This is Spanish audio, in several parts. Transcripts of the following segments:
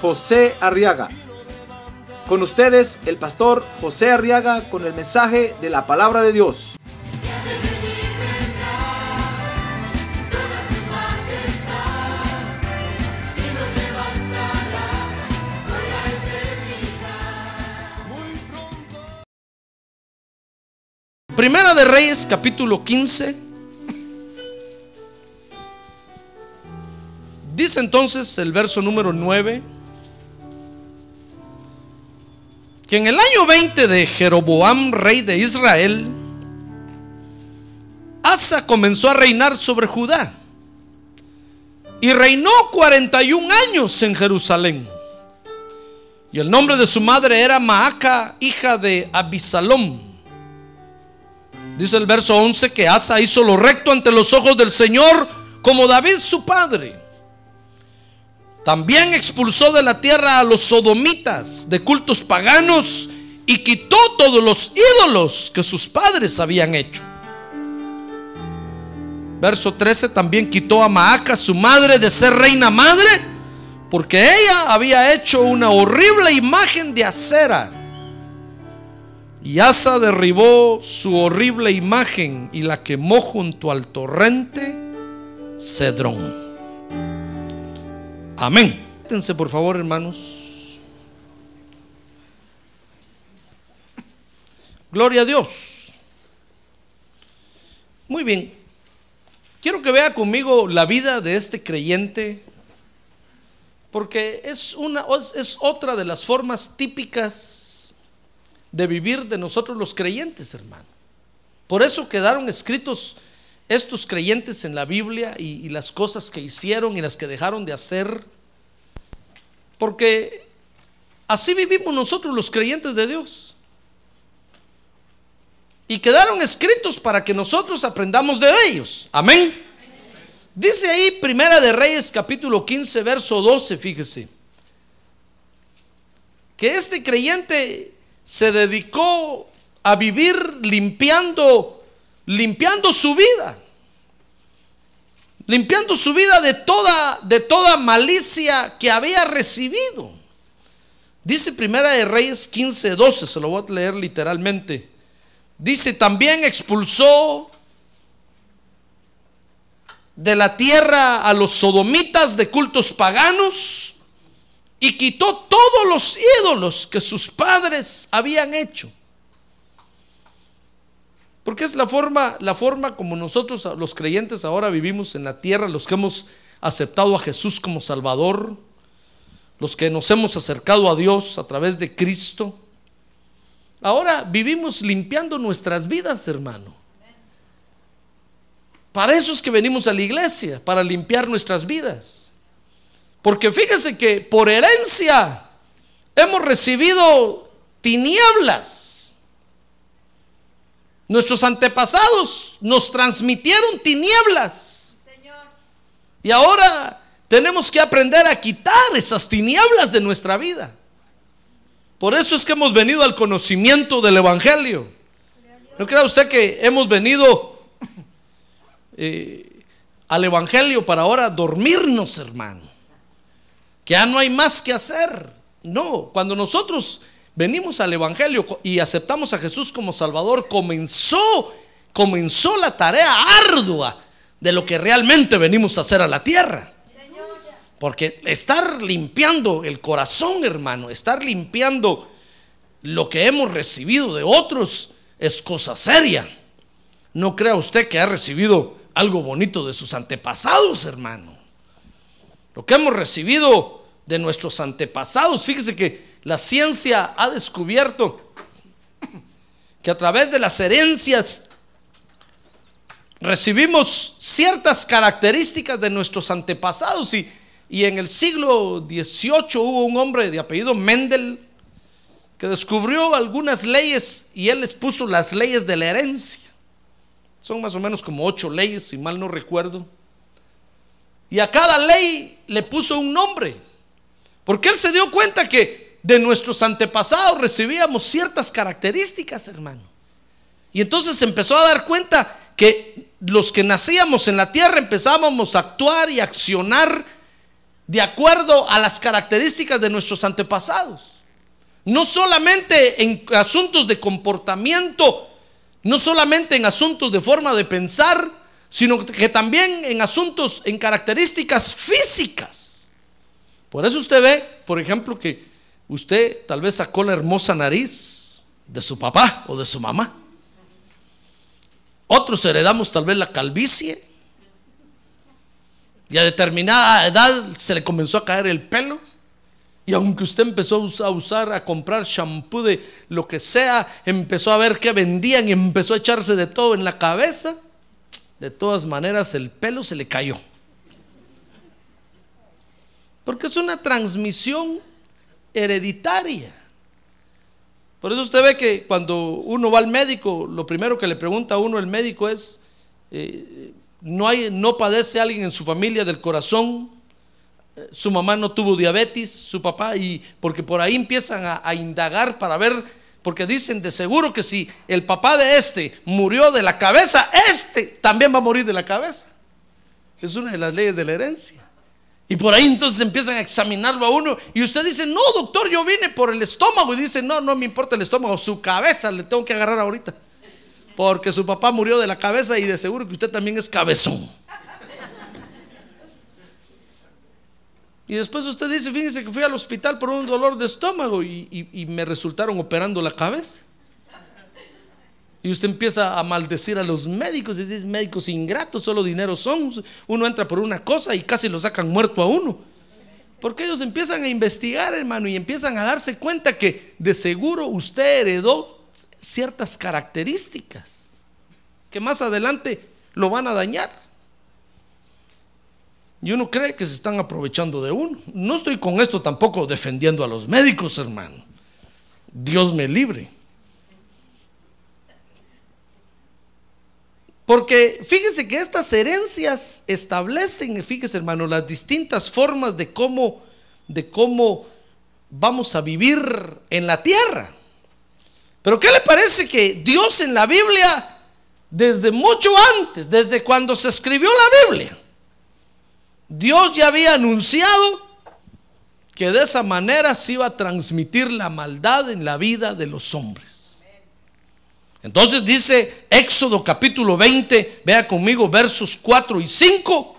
José Arriaga. Con ustedes, el pastor José Arriaga con el mensaje de la palabra de Dios. Primera de Reyes, capítulo 15. Dice entonces el verso número 9 que en el año 20 de Jeroboam, rey de Israel, Asa comenzó a reinar sobre Judá y reinó 41 años en Jerusalén. Y el nombre de su madre era Maaca, hija de Abisalom. Dice el verso 11 que Asa hizo lo recto ante los ojos del Señor como David su padre. También expulsó de la tierra a los sodomitas de cultos paganos y quitó todos los ídolos que sus padres habían hecho. Verso 13 también quitó a Maaca, su madre, de ser reina madre, porque ella había hecho una horrible imagen de acera. Y Asa derribó su horrible imagen y la quemó junto al torrente Cedrón. Amén. Siéntense por favor, hermanos. Gloria a Dios. Muy bien. Quiero que vea conmigo la vida de este creyente, porque es, una, es otra de las formas típicas de vivir de nosotros los creyentes, hermano. Por eso quedaron escritos estos creyentes en la Biblia y, las cosas que hicieron y las que dejaron de hacer. Porque así vivimos nosotros los creyentes de Dios. Y quedaron escritos para que nosotros aprendamos de ellos. Amén. Dice ahí Primera de Reyes capítulo 15 verso 12, fíjese. Que este creyente se dedicó a vivir limpiando limpiando su vida. Limpiando su vida de toda de toda malicia que había recibido. Dice Primera de Reyes 15, 12, se lo voy a leer literalmente. Dice, también expulsó de la tierra a los sodomitas de cultos paganos y quitó todos los ídolos que sus padres habían hecho. Porque es la forma, la forma como nosotros los creyentes ahora vivimos en la tierra, los que hemos aceptado a Jesús como Salvador, los que nos hemos acercado a Dios a través de Cristo. Ahora vivimos limpiando nuestras vidas, hermano. Para eso es que venimos a la iglesia, para limpiar nuestras vidas. Porque fíjese que por herencia hemos recibido tinieblas. Nuestros antepasados nos transmitieron tinieblas. Y ahora tenemos que aprender a quitar esas tinieblas de nuestra vida. Por eso es que hemos venido al conocimiento del Evangelio. ¿No crea usted que hemos venido eh, al Evangelio para ahora dormirnos, hermano? Que ya no hay más que hacer. No, cuando nosotros venimos al Evangelio y aceptamos a Jesús como Salvador, comenzó, comenzó la tarea ardua de lo que realmente venimos a hacer a la tierra. Porque estar limpiando el corazón, hermano, estar limpiando lo que hemos recibido de otros es cosa seria. No crea usted que ha recibido algo bonito de sus antepasados, hermano. Lo que hemos recibido de nuestros antepasados, fíjese que la ciencia ha descubierto que a través de las herencias recibimos ciertas características de nuestros antepasados y Y en el siglo XVIII hubo un hombre de apellido Mendel que descubrió algunas leyes y él les puso las leyes de la herencia. Son más o menos como ocho leyes, si mal no recuerdo. Y a cada ley le puso un nombre. Porque él se dio cuenta que de nuestros antepasados recibíamos ciertas características, hermano. Y entonces empezó a dar cuenta que los que nacíamos en la tierra empezábamos a actuar y accionar de acuerdo a las características de nuestros antepasados. No solamente en asuntos de comportamiento, no solamente en asuntos de forma de pensar, sino que también en asuntos, en características físicas. Por eso usted ve, por ejemplo, que usted tal vez sacó la hermosa nariz de su papá o de su mamá. Otros heredamos tal vez la calvicie. Y a determinada edad se le comenzó a caer el pelo. Y aunque usted empezó a usar, a comprar shampoo de lo que sea, empezó a ver qué vendían y empezó a echarse de todo en la cabeza, de todas maneras el pelo se le cayó. Porque es una transmisión hereditaria. Por eso usted ve que cuando uno va al médico, lo primero que le pregunta a uno el médico es, eh, no, hay, no padece alguien en su familia del corazón, su mamá no tuvo diabetes, su papá, y porque por ahí empiezan a, a, indagar para ver, porque dicen de seguro que si el papá de este murió de la cabeza, este también va a morir de la cabeza. Es una de las leyes de la herencia. Y por ahí entonces empiezan a examinarlo a uno. Y usted dice, no, doctor, yo vine por el estómago. Y dice, no, no me importa el estómago, su cabeza le tengo que agarrar ahorita. Porque su papá murió de la cabeza y de seguro que usted también es cabezón. Y después usted dice, fíjese que fui al hospital por un dolor de estómago y, y, y me resultaron operando la cabeza. Y usted empieza a maldecir a los médicos y dice, médicos ingratos, solo dinero son. Uno entra por una cosa y casi lo sacan muerto a uno. Porque ellos empiezan a investigar, hermano, y empiezan a darse cuenta que de seguro usted heredó ciertas características que más adelante lo van a dañar. Y uno cree que se están aprovechando de uno. No estoy con esto tampoco defendiendo a los médicos, hermano. Dios me libre. Porque fíjese que estas herencias establecen, fíjese hermano, las distintas formas de cómo, de cómo vamos a vivir en la tierra. Pero ¿qué le parece que Dios en la Biblia, desde mucho antes, desde cuando se escribió la Biblia, Dios ya había anunciado que de esa manera se iba a transmitir la maldad en la vida de los hombres? Entonces dice Éxodo capítulo 20, vea conmigo versos 4 y 5.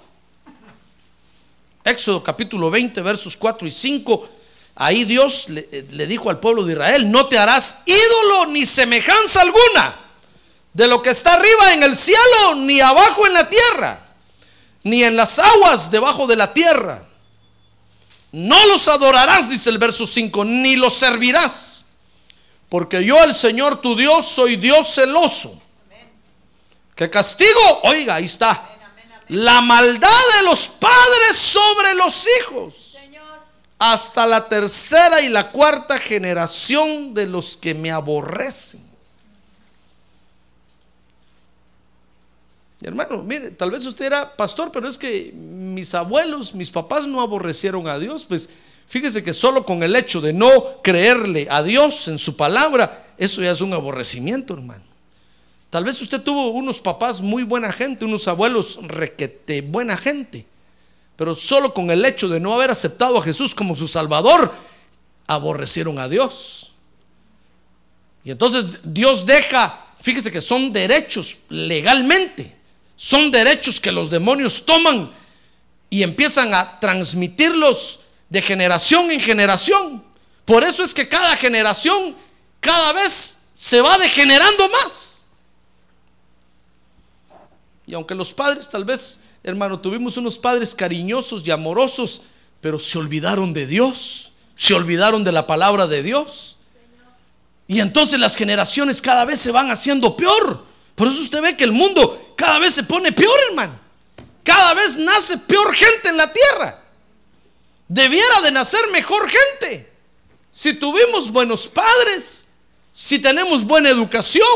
Éxodo capítulo 20, versos 4 y 5. Ahí Dios le, le, dijo al pueblo de Israel, no te harás ídolo ni semejanza alguna de lo que está arriba en el cielo, ni abajo en la tierra, ni en las aguas debajo de la tierra. No los adorarás, dice el verso 5, ni los servirás porque yo, el Señor tu Dios, soy Dios celoso. Que castigo, oiga, ahí está. La maldad de los padres sobre los hijos. Hasta la tercera y la cuarta generación de los que me aborrecen. Hermano, mire, tal vez usted era pastor, pero es que mis abuelos, mis papás no aborrecieron a Dios, pues Fíjese que solo con el hecho de no creerle a Dios en su palabra, eso ya es un aborrecimiento, hermano. Tal vez usted tuvo unos papás muy buena gente, unos abuelos requete buena gente, pero solo con el hecho de no haber aceptado a Jesús como su Salvador, aborrecieron a Dios. Y entonces Dios deja, fíjese que son derechos legalmente, son derechos que los demonios toman y empiezan a transmitirlos de generación en generación. Por eso es que cada generación cada vez se va degenerando más. Y aunque los padres tal vez, hermano, tuvimos unos padres cariñosos y amorosos, pero se olvidaron de Dios, se olvidaron de la palabra de Dios. Y entonces las generaciones cada vez se van haciendo peor. Por eso usted ve que el mundo cada vez se pone peor, hermano. Cada vez nace peor gente en la tierra. Debiera de nacer mejor gente. Si tuvimos buenos padres, si tenemos buena educación,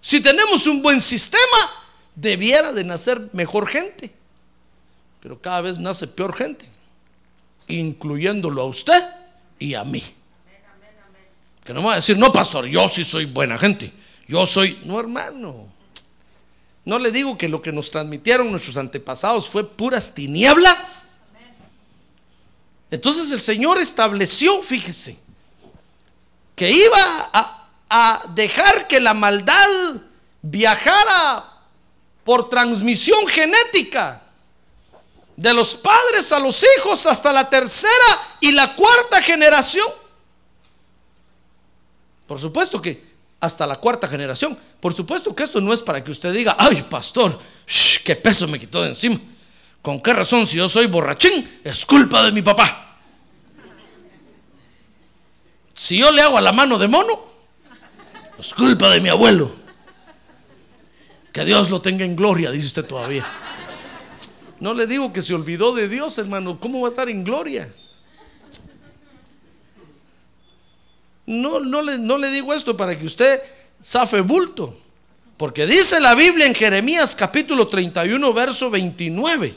si tenemos un buen sistema, debiera de nacer mejor gente. Pero cada vez nace peor gente, incluyéndolo a usted y a mí. Que no me va a decir, no, pastor, yo sí soy buena gente. Yo soy, no, hermano. No le digo que lo que nos transmitieron nuestros antepasados fue puras tinieblas. Entonces el Señor estableció, fíjese, que iba a, dejar que la maldad viajara por transmisión genética de los padres a los hijos hasta la tercera y la cuarta generación. Por supuesto que hasta la cuarta generación. Por supuesto que esto no es para que usted diga, ay pastor, qué peso me quitó de encima. ¿Con qué razón si yo soy borrachín? Es culpa de mi papá. Si yo le hago a la mano de mono, es culpa de mi abuelo. Que Dios lo tenga en gloria, dice usted todavía. No le digo que se olvidó de Dios, hermano. ¿Cómo va a estar en gloria? No, no, le, no le digo esto para que usted safe bulto. Porque dice la Biblia en Jeremías capítulo 31, verso 29.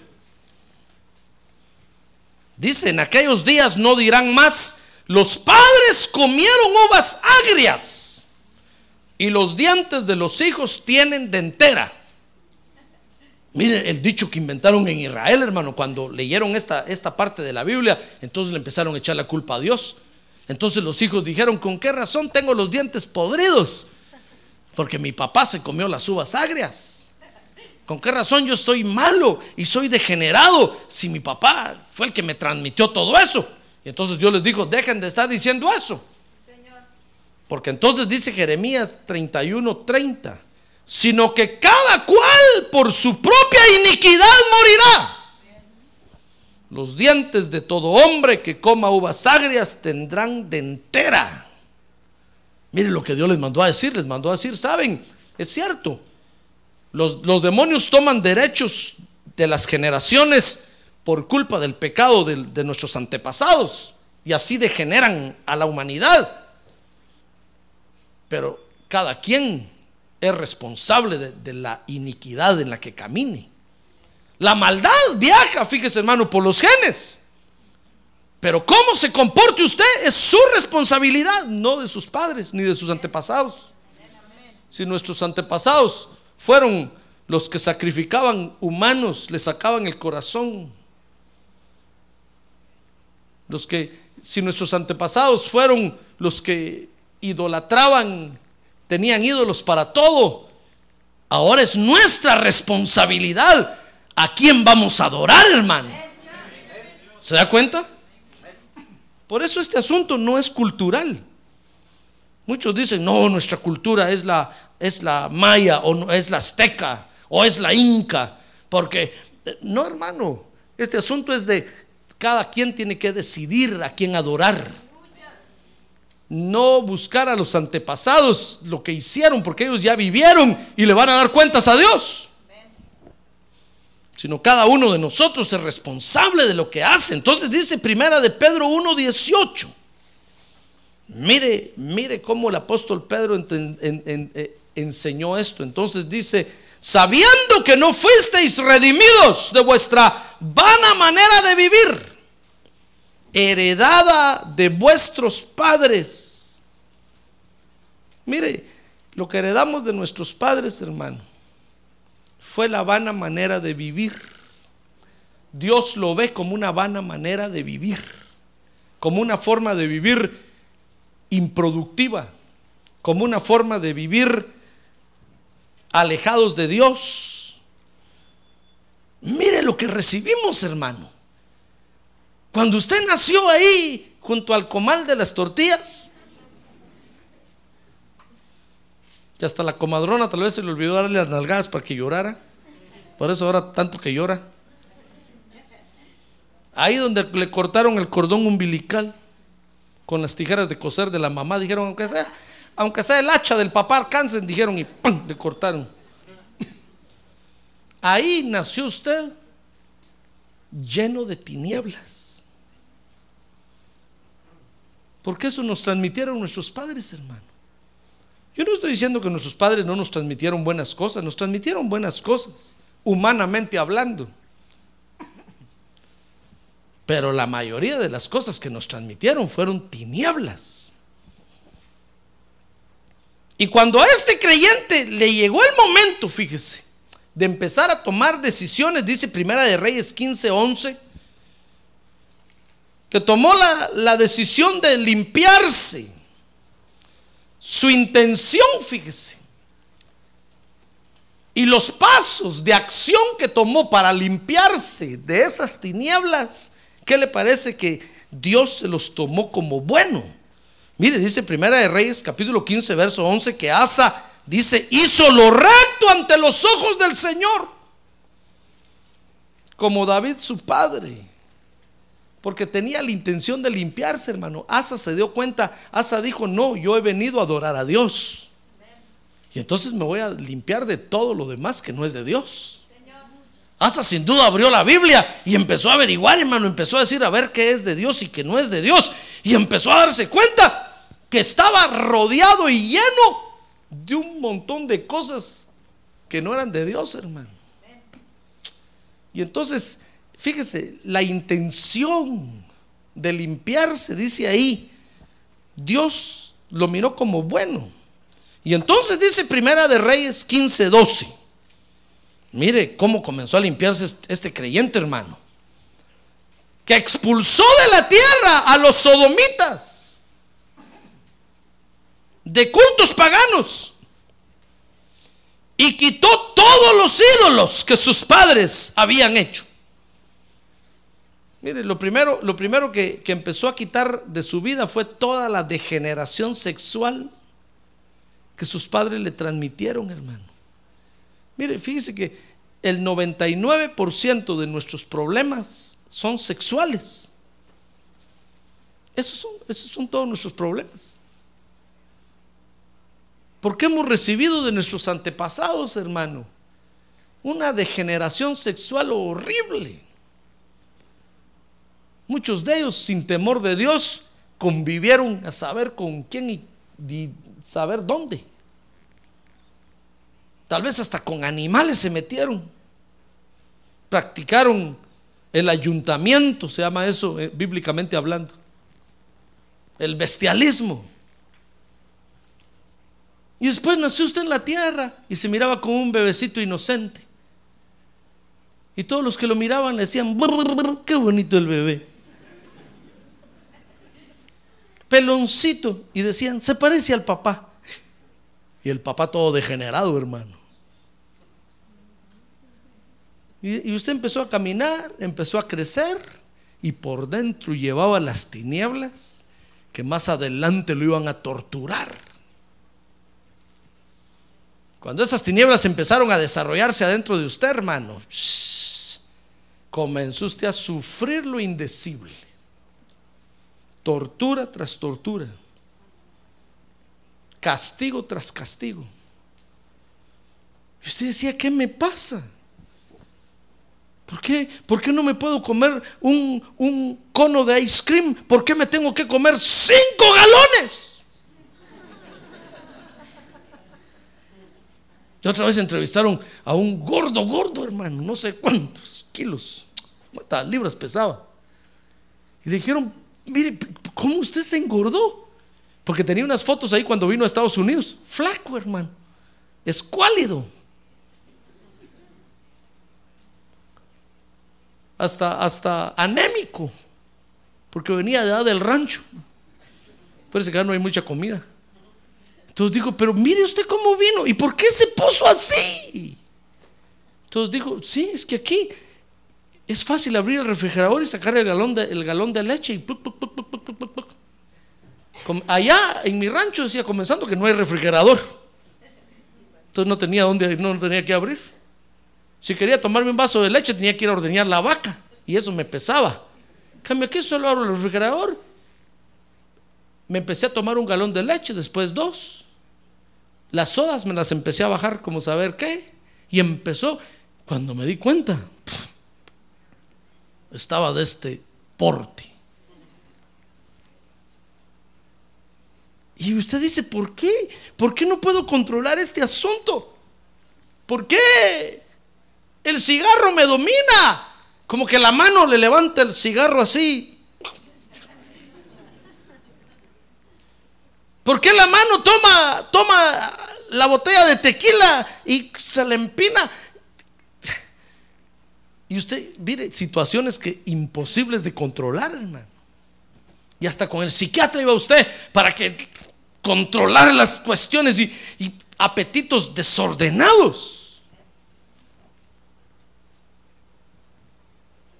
Dice, en aquellos días no dirán más, los padres comieron uvas agrias y los dientes de los hijos tienen dentera. Mire el dicho que inventaron en Israel, hermano, cuando leyeron esta, esta parte de la Biblia, entonces le empezaron a echar la culpa a Dios. Entonces los hijos dijeron, ¿con qué razón tengo los dientes podridos? Porque mi papá se comió las uvas agrias. ¿Con qué razón yo estoy malo y soy degenerado si mi papá fue el que me transmitió todo eso? Y entonces Dios les dijo, dejen de estar diciendo eso. Porque entonces dice Jeremías 31, 30, sino que cada cual por su propia iniquidad morirá. Los dientes de todo hombre que coma uvas agrias tendrán dentera. Miren lo que Dios les mandó a decir. Les mandó a decir, saben, es cierto. Los, los demonios toman derechos de las generaciones por culpa del pecado de, nuestros antepasados. Y así degeneran a la humanidad. Pero cada quien es responsable de, de la iniquidad en la que camine. La maldad viaja, fíjese hermano, por los genes. Pero cómo se comporte usted es su responsabilidad, no de sus padres ni de sus antepasados. Si nuestros antepasados fueron los que sacrificaban humanos, le sacaban el corazón. Los que, si nuestros antepasados fueron los que idolatraban, tenían ídolos para todo, ahora es nuestra responsabilidad ¿A quién vamos a adorar, hermano? ¿Se da cuenta? Por eso este asunto no es cultural. Muchos dicen, no, nuestra cultura es la, es la maya o no, es la azteca o es la inca. Porque, eh, no, hermano, este asunto es de cada quien tiene que decidir a quién adorar. No buscar a los antepasados lo que hicieron, porque ellos ya vivieron y le van a dar cuentas a Dios sino cada uno de nosotros es responsable de lo que hace. Entonces dice primera de Pedro 1.18. Mire, mire cómo el apóstol Pedro eh, enseñó esto. Entonces dice, sabiendo que no fuisteis redimidos de vuestra vana manera de vivir, heredada de vuestros padres. Mire, lo que heredamos de nuestros padres, hermano fue la vana manera de vivir. Dios lo ve como una vana manera de vivir, como una forma de vivir improductiva, como una forma de vivir alejados de Dios. Mire lo que recibimos, hermano. Cuando usted nació ahí, junto al comal de las tortillas, Y hasta la comadrona tal vez se le olvidó darle las nalgadas para que llorara. Por eso ahora tanto que llora. Ahí donde le cortaron el cordón umbilical con las tijeras de coser de la mamá, dijeron, aunque sea, aunque sea el hacha del papá alcancen, dijeron y ¡pum! le cortaron. Ahí nació usted lleno de tinieblas. Porque eso nos transmitieron nuestros padres, hermano. Yo no estoy diciendo que nuestros padres no nos transmitieron buenas cosas, nos transmitieron buenas cosas, humanamente hablando. Pero la mayoría de las cosas que nos transmitieron fueron tinieblas. Y cuando a este creyente le llegó el momento, fíjese, de empezar a tomar decisiones, dice Primera de Reyes 15, 11, que tomó la, la decisión de limpiarse. Su intención, fíjese, y los pasos de acción que tomó para limpiarse de esas tinieblas, ¿qué le parece que Dios se los tomó como bueno? Mire, dice Primera de Reyes, capítulo 15, verso 11, que Asa dice, hizo lo recto ante los ojos del Señor, como David su padre, porque tenía la intención de limpiarse, hermano. Asa se dio cuenta, Asa dijo, no, yo he venido a adorar a Dios. Y entonces me voy a limpiar de todo lo demás que no es de Dios. Asa sin duda abrió la Biblia y empezó a averiguar, hermano, empezó a decir a ver qué es de Dios y qué no es de Dios. Y empezó a darse cuenta que estaba rodeado y lleno de un montón de cosas que no eran de Dios, hermano. Y entonces, fíjese, la intención de limpiarse, dice ahí, Dios lo miró como bueno. Y entonces dice Primera de Reyes 15, 12. Mire cómo comenzó a limpiarse este creyente, hermano. Que expulsó de la tierra a los sodomitas de cultos paganos y quitó todos los ídolos que sus padres habían hecho. Mire, lo primero, lo primero que, que empezó a quitar de su vida fue toda la degeneración sexual que sus padres le transmitieron, hermano. Mire, fíjese que el 99% de nuestros problemas son sexuales. Esos son, esos son todos nuestros problemas. Porque hemos recibido de nuestros antepasados, hermano, una degeneración sexual horrible. Muchos de ellos, sin temor de Dios, convivieron a saber con quién y, y saber dónde. Tal vez hasta con animales se metieron. Practicaron el ayuntamiento, se llama eso eh, bíblicamente hablando. El bestialismo. Y después nació usted en la tierra y se miraba como un bebecito inocente. Y todos los que lo miraban le decían, qué bonito el bebé. Peloncito. Y decían, se parece al papá. Y el papá todo degenerado, hermano. Y, y usted empezó a caminar, empezó a crecer y por dentro llevaba las tinieblas que más adelante lo iban a torturar. Cuando esas tinieblas empezaron a desarrollarse adentro de usted, hermano, comenzó usted a sufrir lo indecible. Tortura tras tortura. Castigo tras castigo. Y usted decía, ¿qué me pasa? ¿Por qué? ¿Por qué no me puedo comer un, un cono de ice cream? ¿Por qué me tengo que comer cinco galones? Y otra vez entrevistaron a un gordo, gordo hermano, no sé cuántos kilos, cuántas libras pesaba. Y le dijeron, mire, ¿cómo usted se engordó? Porque tenía unas fotos ahí cuando vino a Estados Unidos. Flaco, hermano. Escuálido. Hasta, hasta anémico. Porque venía de edad del rancho. Parece que acá no hay mucha comida. Entonces dijo, pero mire usted cómo vino y por qué se puso así. Entonces dijo, sí, es que aquí es fácil abrir el refrigerador y sacar el galón de, leche y allá en mi rancho decía comenzando que no hay refrigerador. Entonces no tenía dónde, no tenía que abrir. Si quería tomarme un vaso de leche tenía que ir a ordeñar la vaca y eso me pesaba. Cambio aquí solo abro el refrigerador. Me empecé a tomar un galón de leche, después dos. Las sodas me las empecé a bajar como saber qué. Y empezó, cuando me di cuenta, estaba de este porte. Y usted dice, ¿por qué? ¿Por qué no puedo controlar este asunto? ¿Por qué? El cigarro me domina. Como que la mano le levanta el cigarro así. ¿Por qué la mano toma, toma la botella de tequila y se le empina? Y usted, mire, situaciones que imposibles de controlar, hermano. Y hasta con el psiquiatra iba usted para que controlar las cuestiones y, y apetitos desordenados.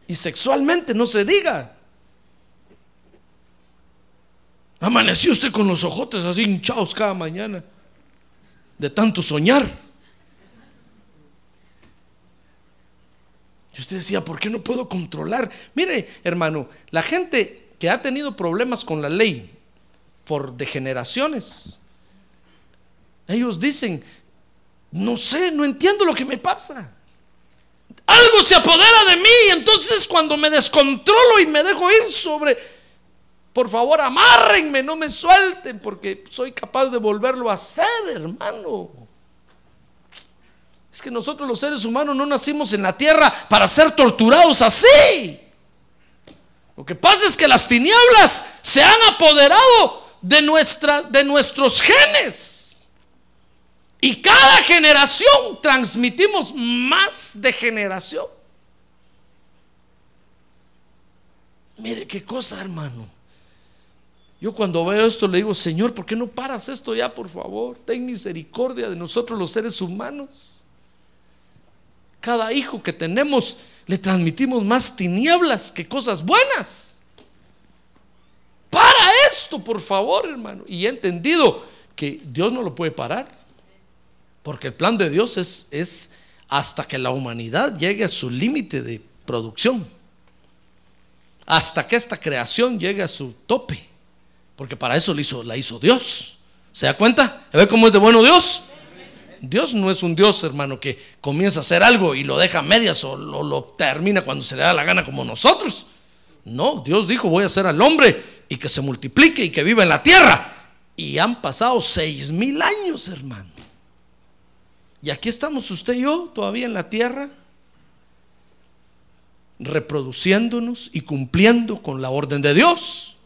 Y sexualmente no se diga. Amaneció usted con los ojotes así hinchados cada mañana de tanto soñar. Y usted decía, ¿por qué no puedo controlar? Mire, hermano, la gente que ha tenido problemas con la ley por degeneraciones, ellos dicen, no sé, no entiendo lo que me pasa. Algo se apodera de mí entonces cuando me descontrolo y me dejo ir sobre, por favor amárrenme, no me suelten porque soy capaz de volverlo a hacer, hermano. Es que nosotros los seres humanos no nacimos en la tierra para ser torturados así. Lo que pasa es que las tinieblas se han apoderado de, nuestra, de nuestros genes. Y cada generación transmitimos más de generación. Mire qué cosa, hermano. Yo cuando veo esto le digo, Señor, ¿por qué no paras esto ya, por favor? Ten misericordia de nosotros los seres humanos. Cada hijo que tenemos le transmitimos más tinieblas que cosas buenas. Para esto, por favor, hermano. Y he entendido que Dios no lo puede parar. Porque el plan de Dios es, es hasta que la humanidad llegue a su límite de producción. Hasta que esta creación llegue a su tope. Porque para eso la hizo, Dios. ¿Se da cuenta? ¿Ve cómo es de bueno Dios? Dios no es un Dios, hermano, que comienza a hacer algo y lo deja a medias o lo, lo, termina cuando se le da la gana como nosotros. No, Dios dijo, voy a hacer al hombre y que se multiplique y que viva en la tierra. Y han pasado seis mil años, hermano. Y aquí estamos usted y yo todavía en la tierra, reproduciéndonos y cumpliendo con la orden de Dios.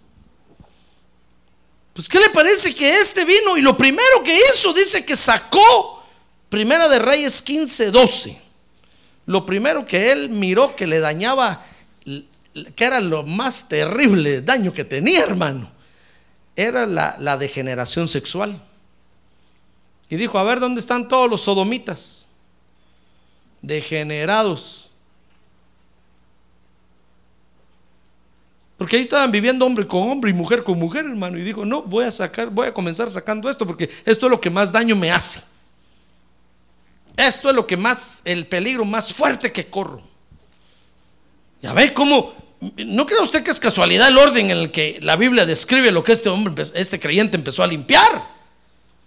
Pues ¿qué le parece que este vino y lo primero que hizo dice que sacó Primera de Reyes 15, 12. Lo primero que él miró que le dañaba, que era lo más terrible daño que tenía, hermano, era la, la degeneración sexual. Y dijo, a ver, ¿dónde están todos los sodomitas? Degenerados. Porque ahí estaban viviendo hombre con hombre y mujer con mujer, hermano. Y dijo, no, voy a sacar, voy a comenzar sacando esto porque esto es lo que más daño me hace. Esto es lo que más, el peligro más fuerte que corro. Ya ve cómo, ¿no cree usted que es casualidad el orden en el que la Biblia describe lo que este hombre, este creyente empezó a limpiar?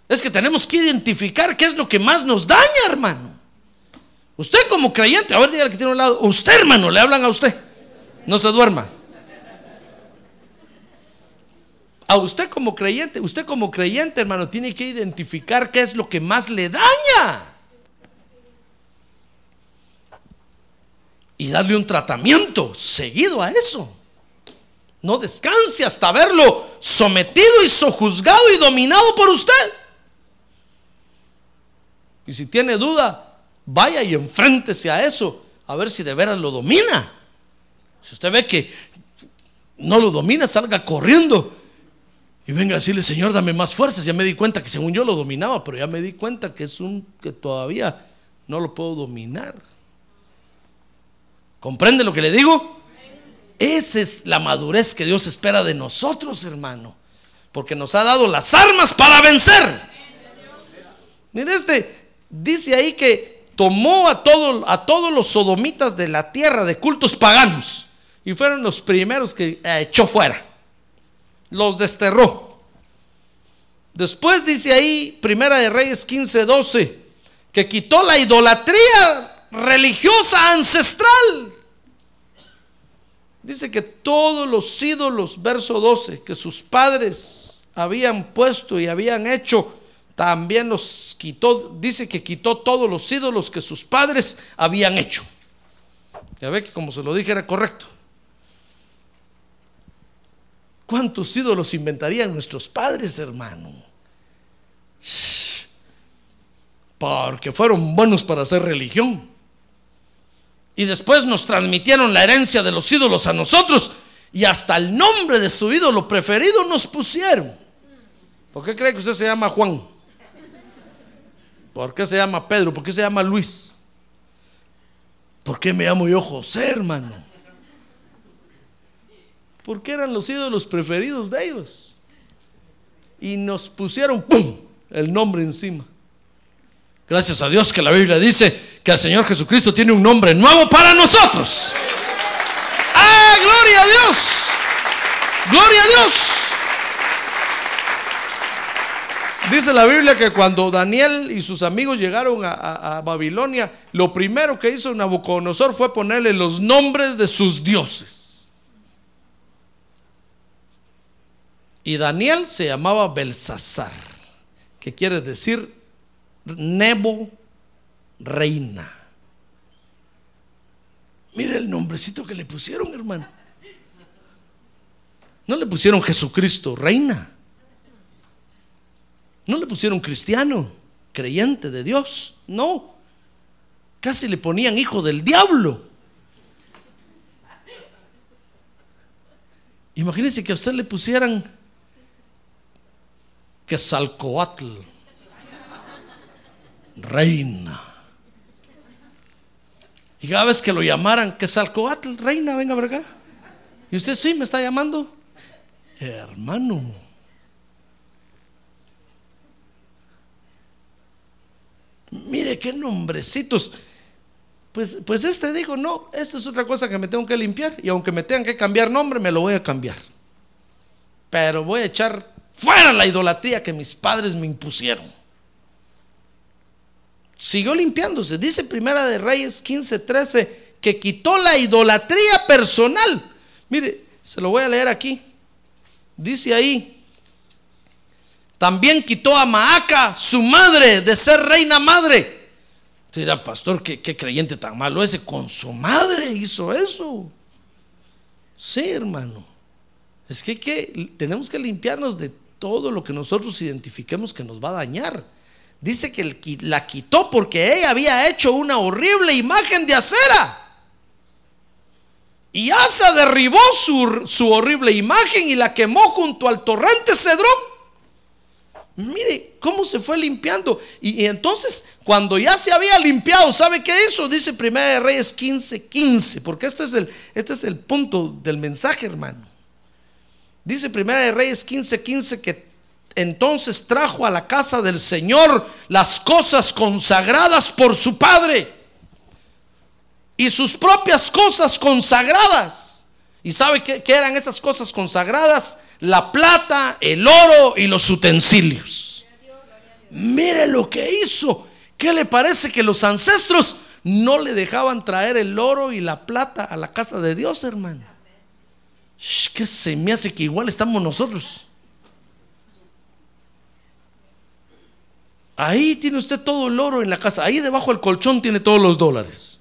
Es que tenemos que identificar qué es lo que más nos daña, hermano. Usted como creyente, a ver, diga que tiene un lado, usted hermano, le hablan a usted. No se duerma. A usted como creyente, usted como creyente, hermano, tiene que identificar qué es lo que más le daña. Y darle un tratamiento seguido a eso. No descanse hasta verlo sometido y sojuzgado y dominado por usted. Y si tiene duda, vaya y enfréntese a eso, a ver si de veras lo domina. Si usted ve que no lo domina, salga corriendo y venga a decirle, Señor, dame más fuerzas. Ya me di cuenta que según yo lo dominaba, pero ya me di cuenta que es un que todavía no lo puedo dominar. ¿Comprende lo que le digo? Esa es la madurez que Dios espera de nosotros, hermano. Porque nos ha dado las armas para vencer. Mire este, dice ahí que tomó a, todo, a todos los sodomitas de la tierra de cultos paganos y fueron los primeros que echó fuera. Los desterró. Después dice ahí, Primera de Reyes 15, 12, que quitó la idolatría religiosa ancestral. Dice que todos los ídolos, verso 12, que sus padres habían puesto y habían hecho, también los quitó, dice que quitó todos los ídolos que sus padres habían hecho. Ya ve que como se lo dije era correcto. ¿Cuántos ídolos inventarían nuestros padres, hermano? Porque fueron buenos para hacer religión. Y después nos transmitieron la herencia de los ídolos a nosotros. Y hasta el nombre de su ídolo preferido nos pusieron. ¿Por qué cree que usted se llama Juan? ¿Por qué se llama Pedro? ¿Por qué se llama Luis? ¿Por qué me llamo yo José, hermano? Porque eran los ídolos preferidos de ellos. Y nos pusieron, ¡pum!, el nombre encima. Gracias a Dios que la Biblia dice que el Señor Jesucristo tiene un nombre nuevo para nosotros. ¡Ah, gloria a Dios! ¡Gloria a Dios! Dice la Biblia que cuando Daniel y sus amigos llegaron a, a, Babilonia, lo primero que hizo Nabucodonosor fue ponerle los nombres de sus dioses. Y Daniel se llamaba Belsasar, que quiere decir Nebo Reina. Mire el nombrecito que le pusieron, hermano. No le pusieron Jesucristo, reina. No le pusieron cristiano, creyente de Dios. No. Casi le ponían hijo del diablo. Imagínense que a usted le pusieran que Salcoatl, reina. Y cada vez que lo llamaran, que Salcoatl, reina, venga por acá. Y usted sí me está llamando, hermano. Mire qué nombrecitos. Pues, pues este dijo, no, esta es otra cosa que me tengo que limpiar. Y aunque me tengan que cambiar nombre, me lo voy a cambiar. Pero voy a echar fuera la idolatría que mis padres me impusieron. Siguió limpiándose. Dice Primera de Reyes 15, 13 que quitó la idolatría personal. Mire, se lo voy a leer aquí. Dice ahí, también quitó a Maaca, su madre, de ser reina madre. Dirá, pastor, ¿qué, qué creyente tan malo ese. Con su madre hizo eso. Sí, hermano. Es que, que tenemos que limpiarnos de todo lo que nosotros identifiquemos que nos va a dañar. Dice que la quitó porque ella había hecho una horrible imagen de acera. Y Asa derribó su, su horrible imagen y la quemó junto al torrente Cedrón. Mire cómo se fue limpiando. Y, entonces, cuando ya se había limpiado, ¿sabe qué hizo? Dice Primera de Reyes 15, 15, porque este es el, este es el punto del mensaje, hermano. Dice Primera de Reyes 15, 15 que entonces trajo a la casa del Señor las cosas consagradas por su Padre y sus propias cosas consagradas. ¿Y sabe qué, qué eran esas cosas consagradas? la plata, el oro y los utensilios. Mire lo que hizo. ¿Qué le parece que los ancestros no le dejaban traer el oro y la plata a la casa de Dios, hermano? Que se me hace que igual estamos nosotros. Ahí tiene usted todo el oro en la casa. Ahí debajo del colchón tiene todos los dólares.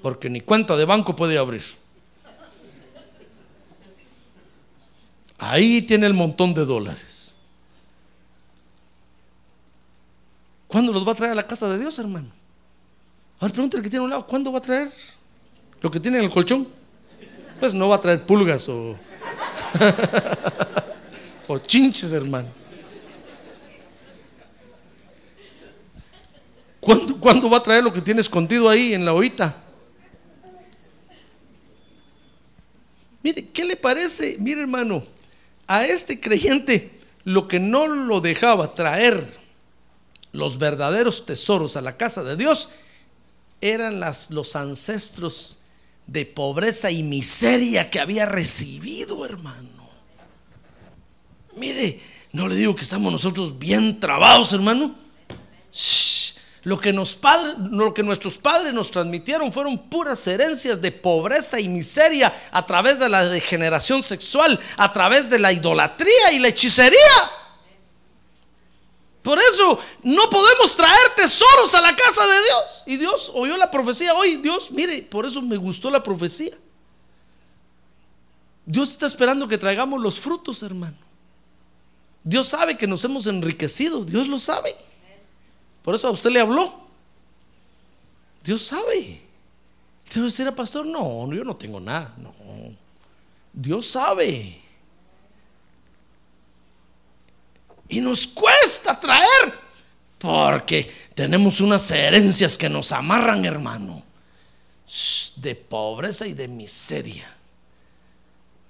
Porque ni cuenta de banco puede abrir. Ahí tiene el montón de dólares. ¿Cuándo los va a traer a la casa de Dios, hermano? A ver, pregúntale que tiene a un lado, ¿cuándo va a traer lo que tiene en el colchón? Pues no va a traer pulgas o, o chinches, hermano. ¿Cuándo, ¿Cuándo va a traer lo que tiene escondido ahí en la oita? Mire, ¿qué le parece? Mire, hermano, a este creyente lo que no lo dejaba traer los verdaderos tesoros a la casa de Dios eran las, los ancestros de pobreza y miseria que había recibido, hermano. Mire, no le digo que estamos nosotros bien trabados, hermano. Lo que, nos padre- lo que nuestros padres nos transmitieron fueron puras herencias de pobreza y miseria a través de la degeneración sexual, a través de la idolatría y la hechicería. Por eso no podemos traer tesoros a la casa de Dios. Y Dios oyó la profecía hoy. Dios, mire, por eso me gustó la profecía. Dios está esperando que traigamos los frutos, hermano. Dios sabe que nos hemos enriquecido. Dios lo sabe. Por eso a usted le habló. Dios sabe. ¿Usted va a decir, pastor? No, yo no tengo nada. No. Dios sabe. Y nos cuesta traer. Porque tenemos unas herencias que nos amarran, hermano. De pobreza y de miseria.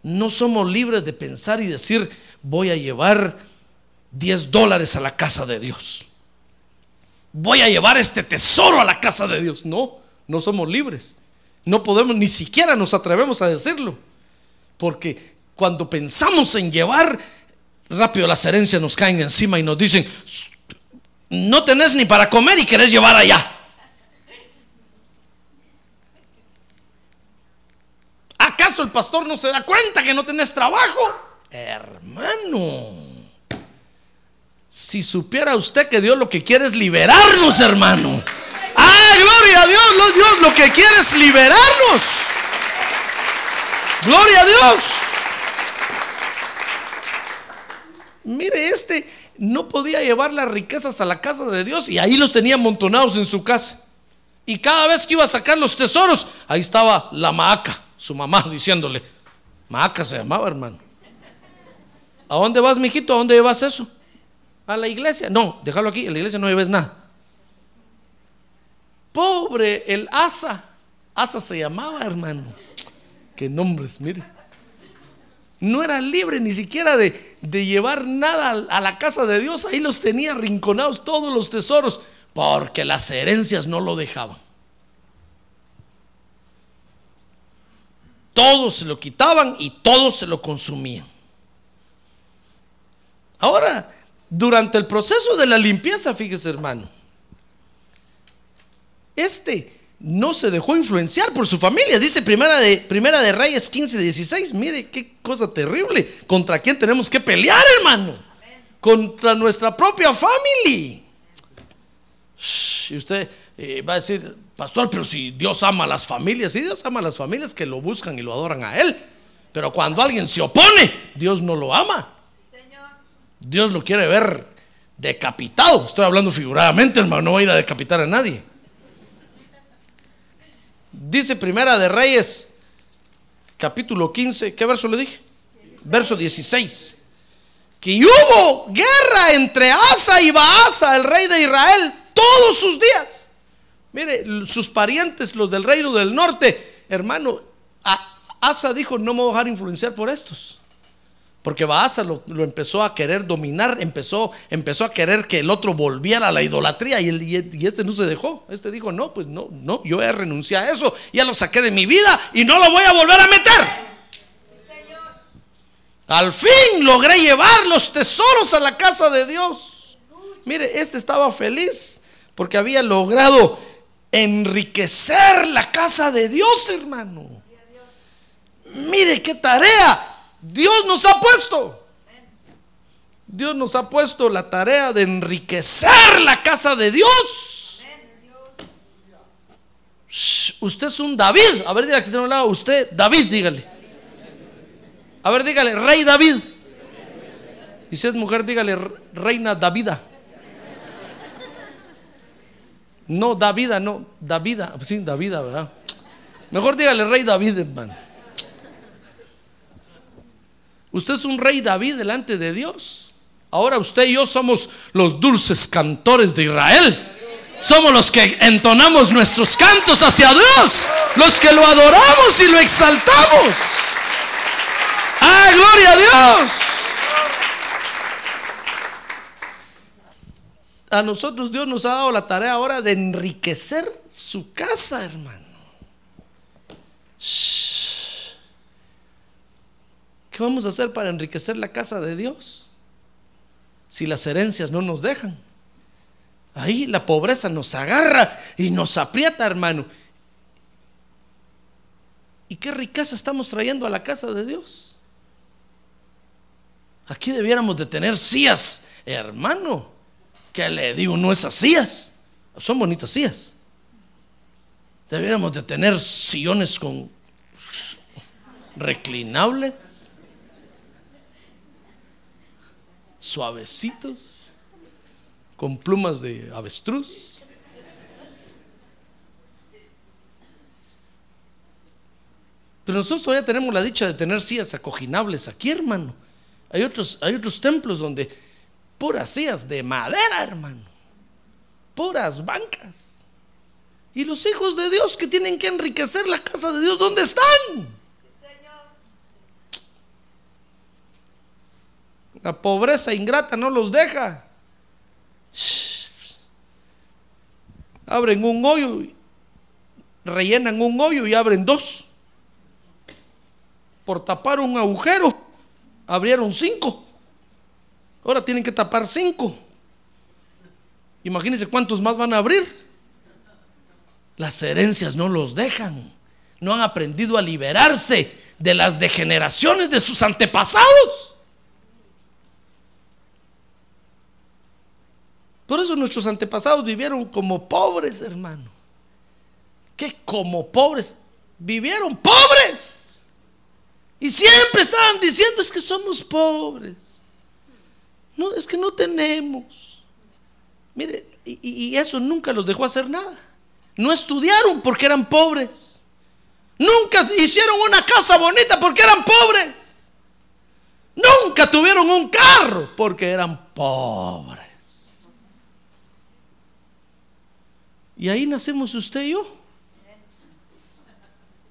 No somos libres de pensar y decir, voy a llevar 10 dólares a la casa de Dios. Voy a llevar este tesoro a la casa de Dios. No, no somos libres. No podemos, ni siquiera nos atrevemos a decirlo. Porque cuando pensamos en llevar, rápido las herencias nos caen encima y nos dicen, no tenés ni para comer y querés llevar allá. ¿Acaso el pastor no se da cuenta que no tenés trabajo? Hermano, si supiera usted que Dios lo que quiere es liberarnos, hermano. Ah, gloria a Dios, Dios lo que quiere es liberarnos. Gloria a Dios. Mire, este no podía llevar las riquezas a la casa de Dios y ahí los tenía amontonados en su casa. Y cada vez que iba a sacar los tesoros, ahí estaba la Maaca, su mamá, diciéndole, Maaca se llamaba, hermano. ¿A dónde vas, mijito? ¿A dónde llevas eso? A la iglesia. No, déjalo aquí, en la iglesia no lleves nada. Pobre el Asa. Asa se llamaba, hermano. Qué nombres, mire. No era libre ni siquiera de, llevar nada a- a la casa de Dios. Ahí los tenía rinconados todos los tesoros. Porque las herencias no lo dejaban. Todos se lo quitaban y todos se lo consumían. Ahora, durante el proceso de la limpieza, fíjese hermano, este no se dejó influenciar por su familia. Dice Primera de, primera de Reyes 15, 16. Mire qué cosa terrible. ¿Contra quién tenemos que pelear, hermano? Contra nuestra propia familia. Y usted eh, va a decir, pastor, pero si Dios ama a las familias, si Dios ama a las familias que lo buscan y lo adoran a Él. Pero cuando alguien se opone, Dios no lo ama. Dios lo quiere ver decapitado. Estoy hablando figuradamente, hermano, no va a ir a decapitar a nadie. Dice Primera de Reyes, capítulo 15, ¿qué verso le dije? Verso 16. Que hubo guerra entre Asa y Baasa, el rey de Israel, todos sus días. Mire, sus parientes, los del reino del norte, hermano, Asa dijo, no me voy a dejar influenciar por estos. Porque Baasa lo, empezó a querer dominar, empezó, empezó a querer que el otro volviera a la idolatría y, y- este no se dejó. Este dijo, no, pues no, no, yo voy a renunciar a eso, ya lo saqué de mi vida y no lo voy a volver a meter. Al fin logré llevar los tesoros a la casa de Dios. Mire, este estaba feliz porque había logrado enriquecer la casa de Dios, hermano. Mire qué tarea Dios nos ha puesto. Dios nos ha puesto la tarea de enriquecer la casa de Dios. Shh, Usted es un David. A ver, dígale que un lado. Usted, David, dígale. A ver, dígale, Rey David. Y si es mujer, dígale, Reina Davida. No, Davida, no, Davida. Sí, Davida, ¿verdad? Mejor dígale, Rey David, hermano. Usted es un rey David delante de Dios. Ahora usted y yo somos los dulces cantores de Israel. Somos los que entonamos nuestros cantos hacia Dios. Los que lo adoramos y lo exaltamos. ¡Ah, gloria a Dios! A nosotros Dios nos ha dado la tarea ahora de enriquecer su casa, hermano. Shh. ¿Qué vamos a hacer para enriquecer la casa de Dios? Si las herencias no nos dejan. Ahí la pobreza nos agarra y nos aprieta, hermano. ¿Y qué riqueza estamos trayendo a la casa de Dios? Aquí debiéramos de tener sillas, hermano. Que le digo, no esas sillas. Son bonitas sillas. Debiéramos de tener sillones con reclinables, suavecitos, con plumas de avestruz. Pero nosotros todavía tenemos la dicha de tener sillas acoginables aquí, hermano. Hay otros, hay otros templos donde puras sillas de madera, hermano. Puras bancas. Y los hijos de Dios que tienen que enriquecer la casa de Dios, ¿dónde están? La pobreza ingrata no los deja. Abren un hoyo, rellenan un hoyo y abren dos. Por tapar un agujero, abrieron cinco. Ahora tienen que tapar cinco. Imagínense cuántos más van a abrir. Las herencias no los dejan. No han aprendido a liberarse de las degeneraciones de sus antepasados. Por eso nuestros antepasados vivieron como pobres, hermano. Que como pobres, vivieron pobres. Y siempre estaban diciendo es que somos pobres. No, es que no tenemos. Mire, y, y eso nunca los dejó hacer nada. No estudiaron porque eran pobres. Nunca hicieron una casa bonita porque eran pobres. Nunca tuvieron un carro porque eran pobres. Y ahí nacemos usted y yo.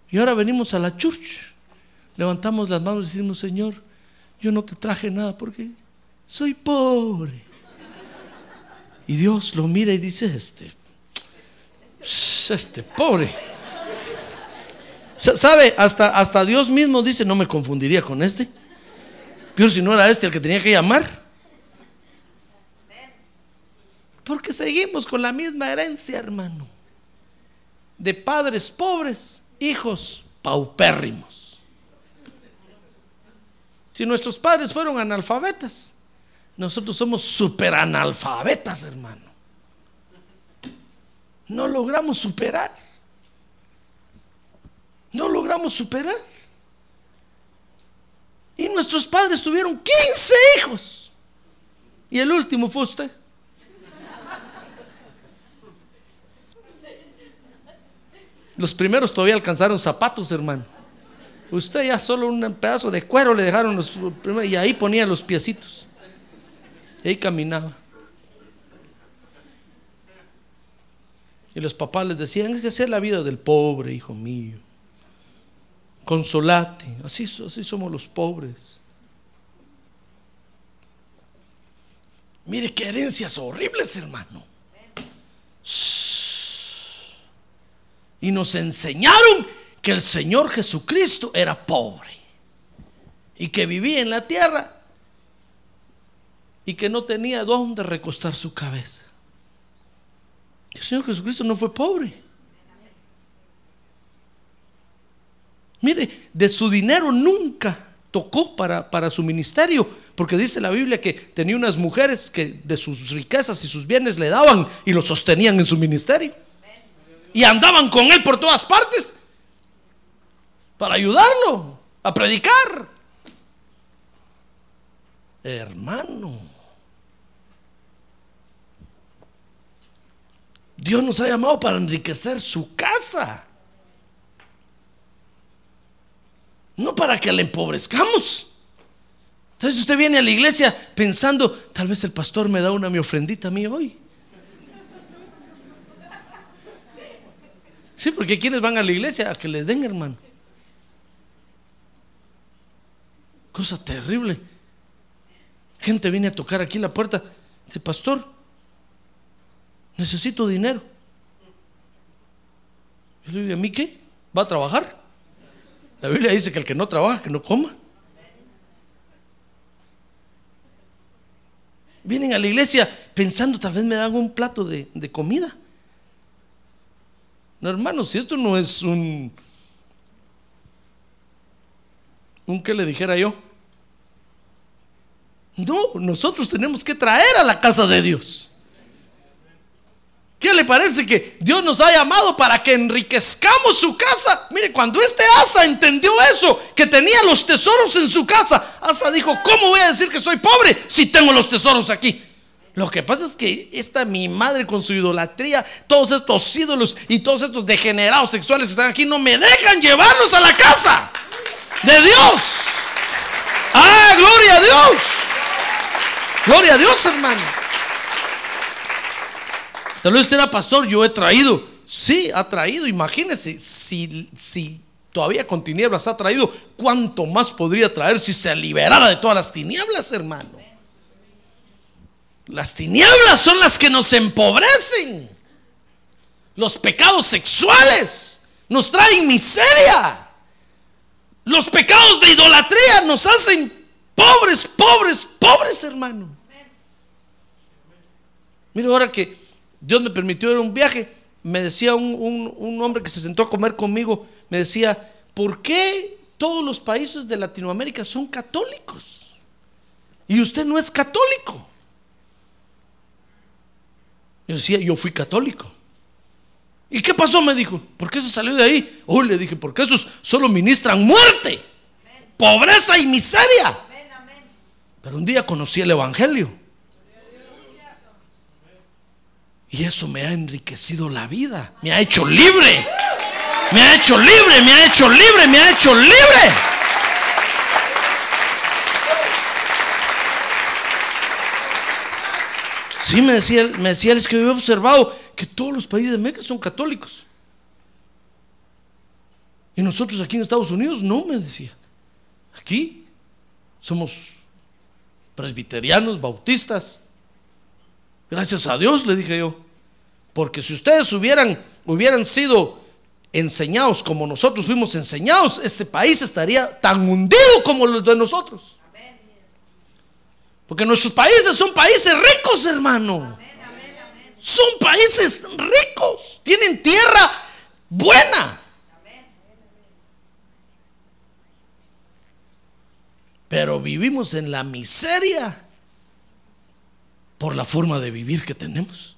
Y ahora venimos a la church. Levantamos las manos y decimos, Señor, yo no te traje nada porque soy pobre. Y Dios lo mira y dice, este, este pobre. ¿Sabe? Hasta, hasta Dios mismo dice, no me confundiría con este. Pero si no era este el que tenía que llamar. Porque seguimos con la misma herencia, hermano. De padres pobres, hijos paupérrimos. Si nuestros padres fueron analfabetas, nosotros somos superanalfabetas, hermano. No logramos superar. No logramos superar. Y nuestros padres tuvieron 15 hijos. Y el último fue usted. Los primeros todavía alcanzaron zapatos, hermano. Usted ya solo un pedazo de cuero le dejaron los primeros y ahí ponía los piecitos. Y ahí caminaba. Y los papás les decían, es que sea la vida del pobre, hijo mío. Consolate. Así, así somos los pobres. Mire qué herencias horribles, hermano. Y nos enseñaron que el Señor Jesucristo era pobre y que vivía en la tierra y que no tenía dónde recostar su cabeza. El Señor Jesucristo no fue pobre. Mire, de su dinero nunca tocó para, para su ministerio, porque dice la Biblia que tenía unas mujeres que de sus riquezas y sus bienes le daban y lo sostenían en su ministerio y andaban con él por todas partes para ayudarlo a predicar. Hermano, Dios nos ha llamado para enriquecer su casa. No para que le empobrezcamos. Entonces usted viene a la iglesia pensando, tal vez el pastor me da una mi ofrendita a mí hoy. Sí, porque quienes van a la iglesia a que les den, hermano. Cosa terrible. Gente viene a tocar aquí la puerta. Dice, pastor, necesito dinero. Yo le digo, ¿a mí qué? ¿Va a trabajar? La Biblia dice que el que no trabaja, que no coma. Vienen a la iglesia pensando, tal vez me dan un plato de, de comida. No, hermano, si esto no es un, un que le dijera yo. No, nosotros tenemos que traer a la casa de Dios. ¿Qué le parece que Dios nos ha llamado para que enriquezcamos su casa? Mire, cuando este Asa entendió eso, que tenía los tesoros en su casa, Asa dijo, ¿cómo voy a decir que soy pobre si tengo los tesoros aquí? Lo que pasa es que esta mi madre con su idolatría, todos estos ídolos y todos estos degenerados sexuales que están aquí no me dejan llevarlos a la casa de Dios. Ah, gloria a Dios. Gloria a Dios, hermano. Tal vez usted era pastor, yo he traído. Sí, ha traído. Imagínese, si, si todavía con tinieblas ha traído, ¿cuánto más podría traer si se liberara de todas las tinieblas, hermano? Las tinieblas son las que nos empobrecen. Los pecados sexuales nos traen miseria. Los pecados de idolatría nos hacen pobres, pobres, pobres, hermano. Mira ahora que Dios me permitió ir a un viaje. Me decía un, hombre que se sentó a comer conmigo, me decía, ¿por qué todos los países de Latinoamérica son católicos? Y usted no es católico. Yo decía, yo fui católico. ¿Y qué pasó? Me dijo, ¿por qué se salió de ahí? Oh, le dije, porque esos solo ministran muerte, pobreza y miseria. Pero un día conocí el Evangelio. Y eso me ha enriquecido la vida. Me ha hecho libre. Me ha hecho libre, me ha hecho libre, me ha hecho libre. Sí, me decía, me decía, es que yo he observado que todos los países de América son católicos. Y nosotros aquí en Estados Unidos no, me decía. Aquí somos presbiterianos, bautistas, Gracias a Dios, le dije yo. Porque si ustedes hubieran, hubieran sido enseñados como nosotros fuimos enseñados, este país estaría tan hundido como los de nosotros. Porque nuestros países son países ricos, hermano. Son países ricos. Tienen tierra buena. Pero vivimos en la miseria por la forma de vivir que tenemos.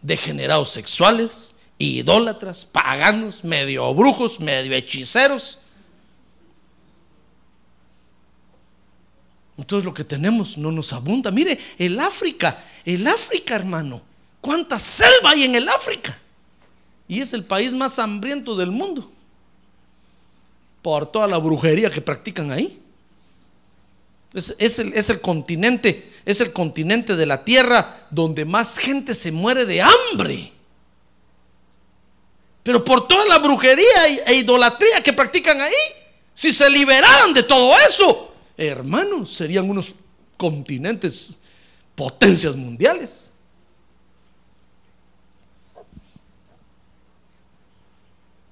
Degenerados sexuales, idólatras, paganos, medio brujos, medio hechiceros. Entonces lo que tenemos no nos abunda. Mire, el África, el África, hermano, cuánta selva hay en el África. Y es el país más hambriento del mundo. Por toda la brujería que practican ahí. Es, el, es el continente, es el continente de la tierra donde más gente se muere de hambre. Pero por toda la brujería e idolatría que practican ahí, si se liberaran de todo eso, hermanos, serían unos continentes, potencias mundiales.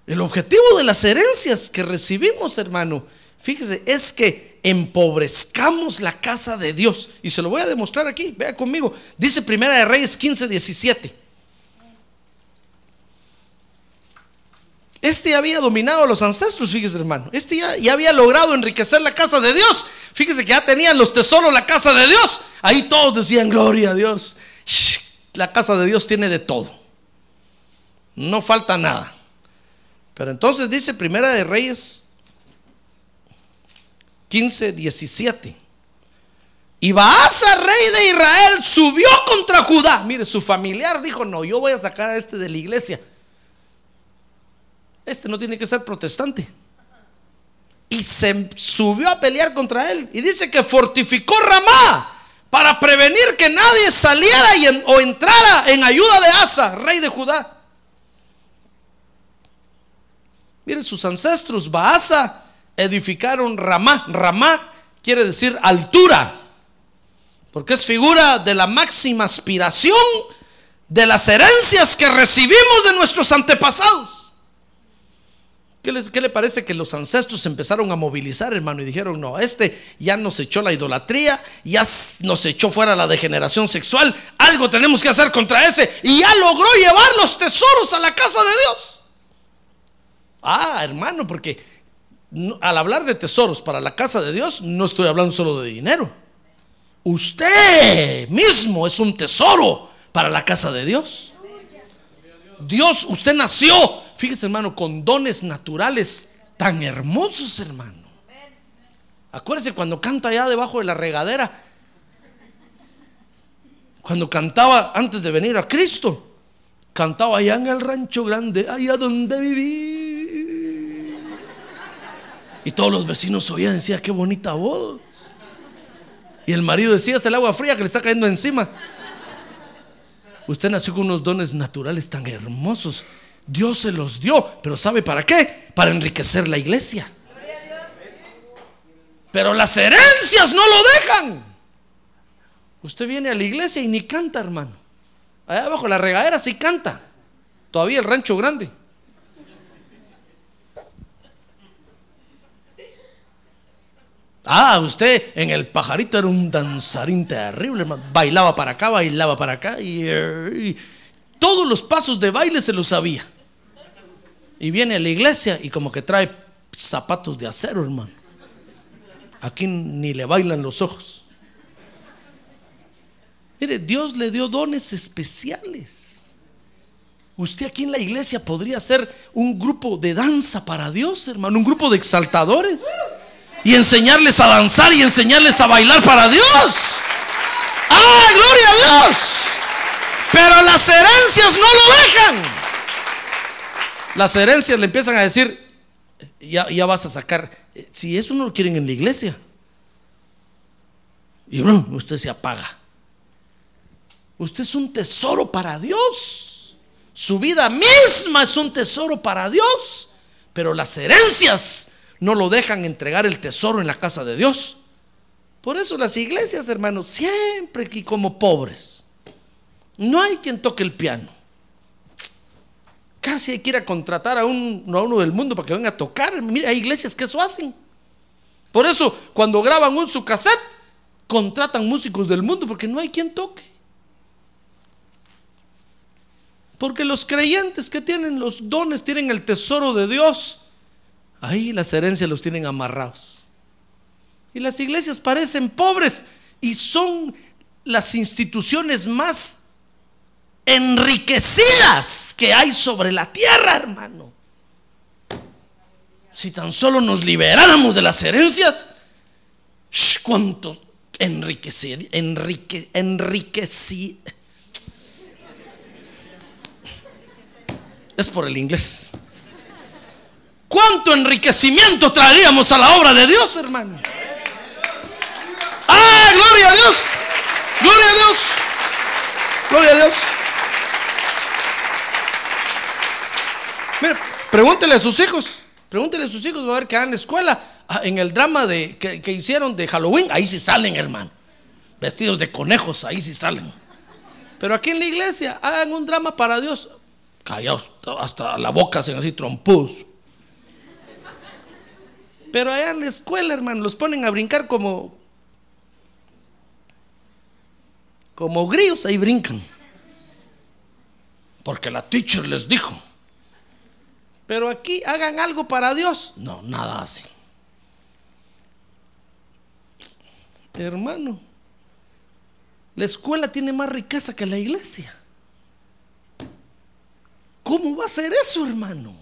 El objetivo de las herencias que recibimos, hermano, fíjese, es que empobrezcamos la casa de Dios. Y se lo voy a demostrar aquí, vea conmigo. Dice Primera de Reyes 15, 17. Este había dominado a los ancestros, fíjese hermano. Este ya, ya, había logrado enriquecer la casa de Dios. Fíjese que ya tenían los tesoros la casa de Dios. Ahí todos decían, gloria a Dios. la casa de Dios tiene de todo. No falta nada. Pero entonces dice Primera de Reyes 15, 17. Y Baasa, rey de Israel, subió contra Judá. Mire, su familiar dijo, no, yo voy a sacar a este de la iglesia. Este no tiene que ser protestante. Y se subió a pelear contra él. Y dice que fortificó Ramá para prevenir que nadie saliera o entrara en ayuda de Asa, rey de Judá. Miren sus ancestros, Baasa edificaron Ramá. Ramá quiere decir altura, porque es figura de la máxima aspiración de las herencias que recibimos de nuestros antepasados. ¿Qué, le parece que los ancestros empezaron a movilizar, hermano? Y dijeron, no, este ya nos echó la idolatría, ya nos echó fuera la degeneración sexual, algo tenemos que hacer contra ese. Y ya logró llevar los tesoros a la casa de Dios. Ah, hermano, porque al hablar de tesoros para la casa de Dios, no estoy hablando solo de dinero. Usted mismo es un tesoro para la casa de Dios. Dios, usted nació, fíjese hermano, con dones naturales tan hermosos, hermano. Acuérdese cuando canta allá debajo de la regadera, cuando cantaba antes de venir a Cristo, cantaba allá en el rancho grande, allá donde viví. Y todos los vecinos oían, decía, qué bonita voz. Y el marido decía, es el agua fría que le está cayendo encima. Usted nació con unos dones naturales tan hermosos. Dios se los dio, pero ¿sabe para qué? Para enriquecer la iglesia. Pero las herencias no lo dejan. Usted viene a la iglesia y ni canta, hermano. Allá abajo la regadera sí canta. Todavía el rancho grande. Ah, usted en el pajarito era un danzarín terrible, hermano. Bailaba para acá, bailaba para acá y, y todos los pasos de baile se los sabía. Y viene a la iglesia y como que trae zapatos de acero, hermano. Aquí ni le bailan los ojos. Mire, Dios le dio dones especiales. Usted aquí en la iglesia podría ser un grupo de danza para Dios, hermano, un grupo de exaltadores. Y enseñarles a danzar y enseñarles a bailar para Dios. ¡Ah, gloria a Dios! Pero las herencias no lo dejan. Las herencias le empiezan a decir, ya, ya vas a sacar, eh, si eso no lo quieren en la iglesia. Y brum, usted se apaga. Usted es un tesoro para Dios. Su vida misma es un tesoro para Dios. Pero las herencias no lo dejan entregar el tesoro en la casa de Dios. Por eso las iglesias, hermanos, siempre aquí como pobres. No hay quien toque el piano. Casi hay que ir a contratar a, un, a uno del mundo para que venga a tocar. Mira, hay iglesias que eso hacen. Por eso, cuando graban un su cassette, contratan músicos del mundo porque no hay quien toque. Porque los creyentes que tienen los dones, tienen el tesoro de Dios, ahí las herencias los tienen amarrados. Y las iglesias parecen pobres y son las instituciones más enriquecidas que hay sobre la tierra, hermano. Si tan solo nos liberáramos de las herencias, cuánto enriquecer, enrique. Es por el inglés. ¿Cuánto enriquecimiento traeríamos a la obra de Dios, hermano? ¡Ah, gloria a Dios! ¡Gloria a Dios! ¡Gloria a Dios! Mire, pregúntele a sus hijos. Pregúntele a sus hijos, va a ver que en la escuela. ah, En el drama de, que, que hicieron de Halloween, ahí sí salen, hermano. Vestidos de conejos, ahí sí salen. Pero aquí en la iglesia, hagan un drama para Dios. Callados, hasta la boca hacen así trompudos. Pero allá en la escuela, hermano, los ponen a brincar como. Como grillos, ahí brincan. Porque la teacher les dijo. Pero aquí hagan algo para Dios. No, nada hacen. Hermano, la escuela tiene más riqueza que la iglesia. ¿Cómo va a ser eso, hermano?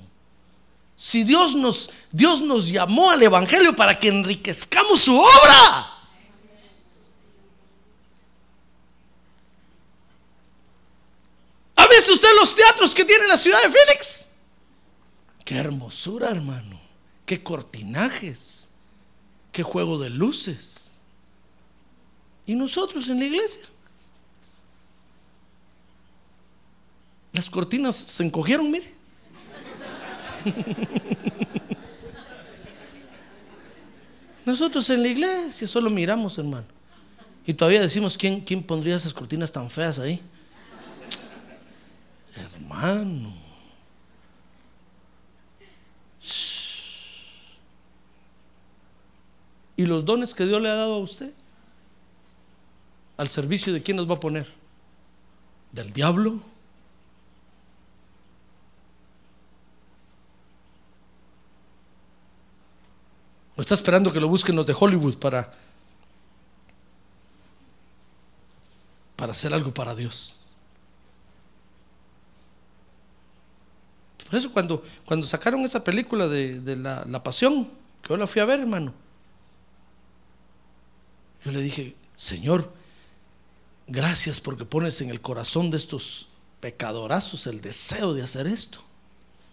Si Dios nos, Dios nos llamó al Evangelio para que enriquezcamos su obra. ¿Ha visto usted los teatros que tiene la ciudad de Phoenix? Qué hermosura, hermano. Qué cortinajes. Qué juego de luces. ¿Y nosotros en la iglesia? Las cortinas se encogieron, mire. Nosotros en la iglesia solo miramos, hermano. Y todavía decimos, ¿quién, quién pondría esas cortinas tan feas ahí? Hermano. ¿Y los dones que Dios le ha dado a usted? ¿Al servicio de quién nos va a poner? ¿Del diablo? ¿O está esperando que lo busquen los de Hollywood para, para hacer algo para Dios? Por eso cuando, cuando sacaron esa película de, de la, la Pasión, que yo la fui a ver, hermano, yo le dije, Señor, gracias porque pones en el corazón de estos pecadorazos el deseo de hacer esto.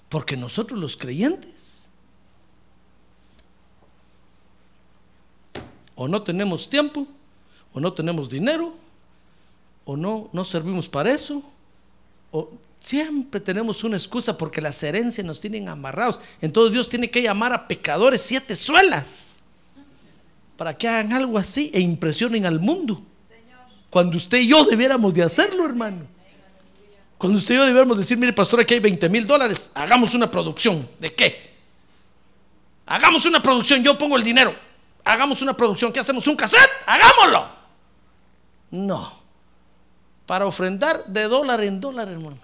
Porque nosotros los creyentes o no tenemos tiempo, o no tenemos dinero, o no, no servimos para eso, o siempre tenemos una excusa porque las herencias nos tienen amarrados. Entonces Dios tiene que llamar a pecadores siete suelas para que hagan algo así e impresionen al mundo. Cuando usted y yo debiéramos de hacerlo, hermano. Cuando usted y yo debiéramos decir, mire pastor, aquí hay 20 mil dólares, hagamos una producción. ¿De qué? Hagamos una producción, yo pongo el dinero. Hagamos una producción, ¿qué hacemos? ¿Un cassette? Hagámoslo. No. Para ofrendar de dólar en dólar, hermano.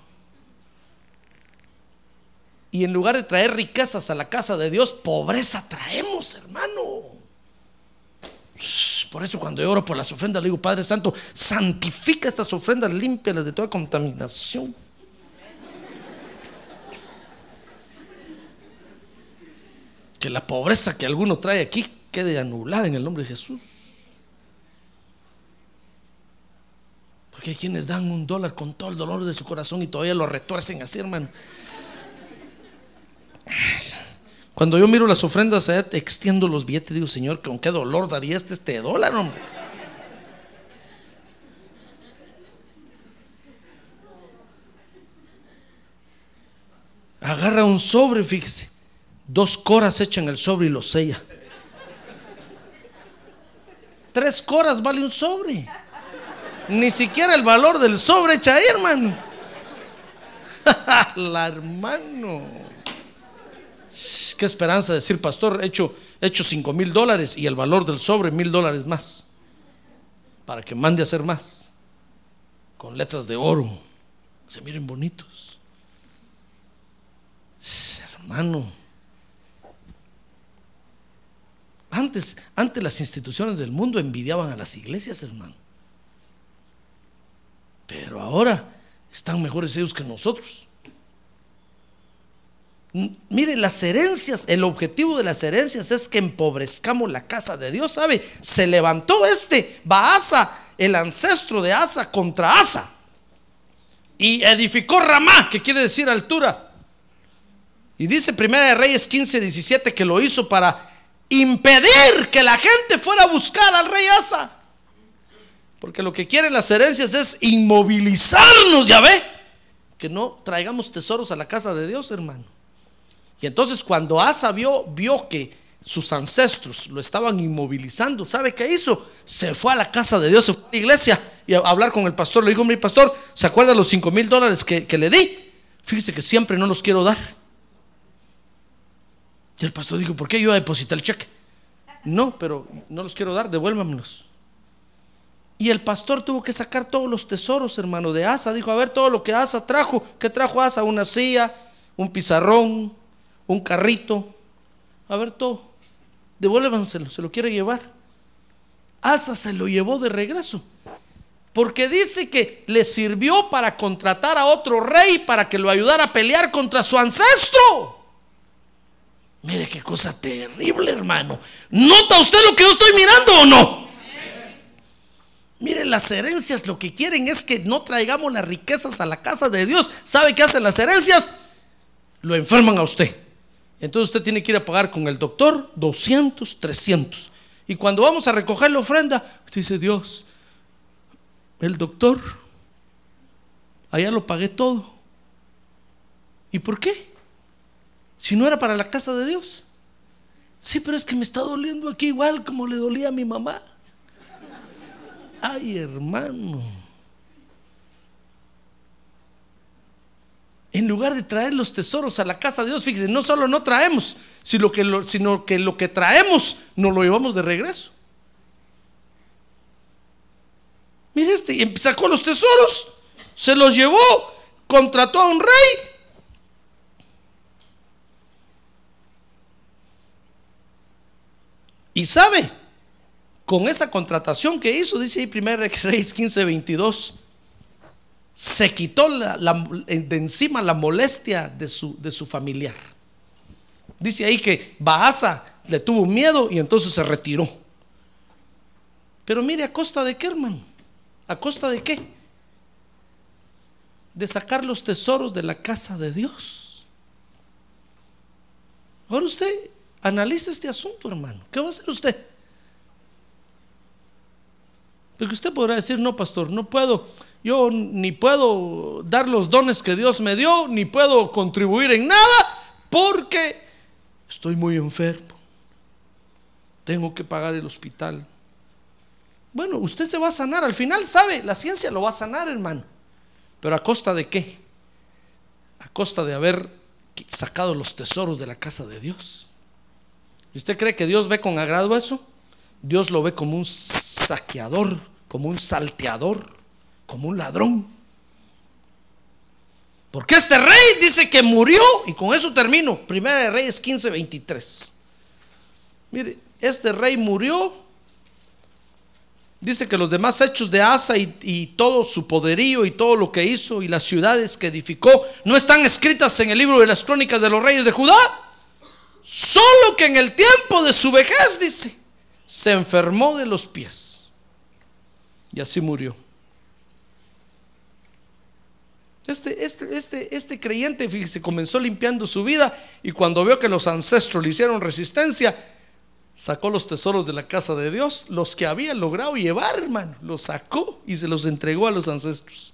Y en lugar de traer riquezas a la casa de Dios, pobreza traemos, hermano. Por eso cuando yo oro por las ofrendas, le digo, Padre Santo, santifica estas ofrendas, límpialas de toda contaminación. Que la pobreza que alguno trae aquí quede anulada en el nombre de Jesús. Porque hay quienes dan un dólar con todo el dolor de su corazón y todavía lo retuercen así, hermano. Cuando yo miro las ofrendas, extiendo los billetes, digo, Señor, con qué dolor daría este, este dólar, hombre. Agarra un sobre, fíjese. Dos coras echan el sobre y lo sella. Tres coras vale un sobre. Ni siquiera el valor del sobre echa ahí, hermano. La hermano. Qué esperanza decir, pastor, he hecho, he hecho cinco mil dólares y el valor del sobre mil dólares más. Para que mande a hacer más. Con letras de oro. Se miren bonitos. Hermano. Antes, antes las instituciones del mundo envidiaban a las iglesias, hermano. Pero ahora están mejores ellos que nosotros. Mire, las herencias, el objetivo de las herencias es que empobrezcamos la casa de Dios, ¿sabe? Se levantó este Baasa, el ancestro de Asa, contra Asa. Y edificó Ramá, que quiere decir altura. Y dice Primera de Reyes 15, 17 que lo hizo para impedir que la gente fuera a buscar al rey Asa. Porque lo que quieren las herencias es inmovilizarnos, ya ve. Que no traigamos tesoros a la casa de Dios, hermano. Y entonces cuando Asa vio, vio que sus ancestros lo estaban inmovilizando, ¿sabe qué hizo? Se fue a la casa de Dios, se fue a la iglesia y a hablar con el pastor. Le dijo, mi pastor, ¿se acuerda los 5 mil dólares que, le di? Fíjese que siempre no los quiero dar. Y el pastor dijo, ¿por qué yo deposité el cheque? No, pero no los quiero dar, devuélvamelos. Y el pastor tuvo que sacar todos los tesoros, hermano, de Asa. Dijo, a ver todo lo que Asa trajo. ¿Qué trajo Asa? Una silla, un pizarrón, un carrito. A ver todo. Devuélvanselo, se lo quiere llevar. Asa se lo llevó de regreso. Porque dice que le sirvió para contratar a otro rey para que lo ayudara a pelear contra su ancestro. Mire qué cosa terrible, hermano. ¿Nota usted lo que yo estoy mirando o no? Mire, las herencias lo que quieren es que no traigamos las riquezas a la casa de Dios. ¿Sabe qué hacen las herencias? Lo enferman a usted. Entonces usted tiene que ir a pagar con el doctor 200, 300. Y cuando vamos a recoger la ofrenda, usted dice, Dios, el doctor, allá lo pagué todo. ¿Y por qué? Si no era para la casa de Dios. Sí, pero es que me está doliendo aquí igual como le dolía a mi mamá. Ay, hermano. En lugar de traer los tesoros a la casa de Dios, fíjese, no solo no traemos, sino que lo, sino que, lo que traemos nos lo llevamos de regreso. Mire este, sacó los tesoros, se los llevó, contrató a un rey. Y sabe, con esa contratación que hizo, dice ahí 1 Reyes 15, 22, se quitó de encima la molestia de su, de su familiar. Dice ahí que Baasa le tuvo miedo y entonces se retiró. Pero mire, ¿a costa de qué, hermano? ¿A costa de qué? De sacar los tesoros de la casa de Dios. Ahora usted analice este asunto, hermano. ¿Qué va a hacer usted? Porque usted podrá decir, no, pastor, no puedo, yo ni puedo dar los dones que Dios me dio, ni puedo contribuir en nada, porque estoy muy enfermo. Tengo que pagar el hospital. Bueno, usted se va a sanar. Al final, ¿sabe? La ciencia lo va a sanar, hermano. Pero a costa de qué? A costa de haber sacado los tesoros de la casa de Dios. ¿Y usted cree que Dios ve con agrado eso? Dios lo ve como un saqueador, como un salteador, como un ladrón. Porque este rey dice que murió, y con eso termino. Primera de Reyes 15, 23. Mire, este rey murió. Dice que los demás hechos de Asa y, y, todo su poderío y todo lo que hizo y las ciudades que edificó no están escritas en el libro de las crónicas de los reyes de Judá. Solo que en el tiempo de su vejez, dice, se enfermó de los pies y así murió. Este, este, este, este creyente, fíjese, comenzó limpiando su vida y cuando vio que los ancestros le hicieron resistencia, sacó los tesoros de la casa de Dios, los que había logrado llevar, hermano, los sacó y se los entregó a los ancestros.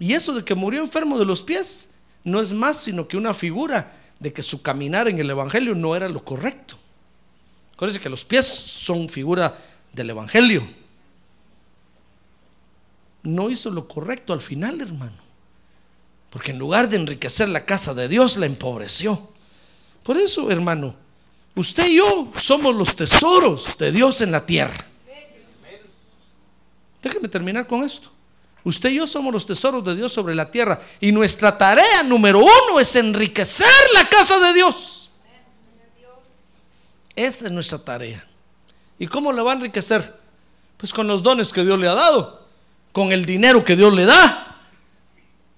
Y eso de que murió enfermo de los pies no es más sino que una figura de que su caminar en el Evangelio no era lo correcto. Acuérdense que los pies son figura del Evangelio. No hizo lo correcto al final, hermano. Porque en lugar de enriquecer la casa de Dios, la empobreció. Por eso, hermano, usted y yo somos los tesoros de Dios en la tierra. Déjeme terminar con esto. Usted y yo somos los tesoros de Dios sobre la tierra. Y nuestra tarea número uno es enriquecer la casa de Dios. Esa es nuestra tarea. ¿Y cómo la va a enriquecer? Pues con los dones que Dios le ha dado, con el dinero que Dios le da.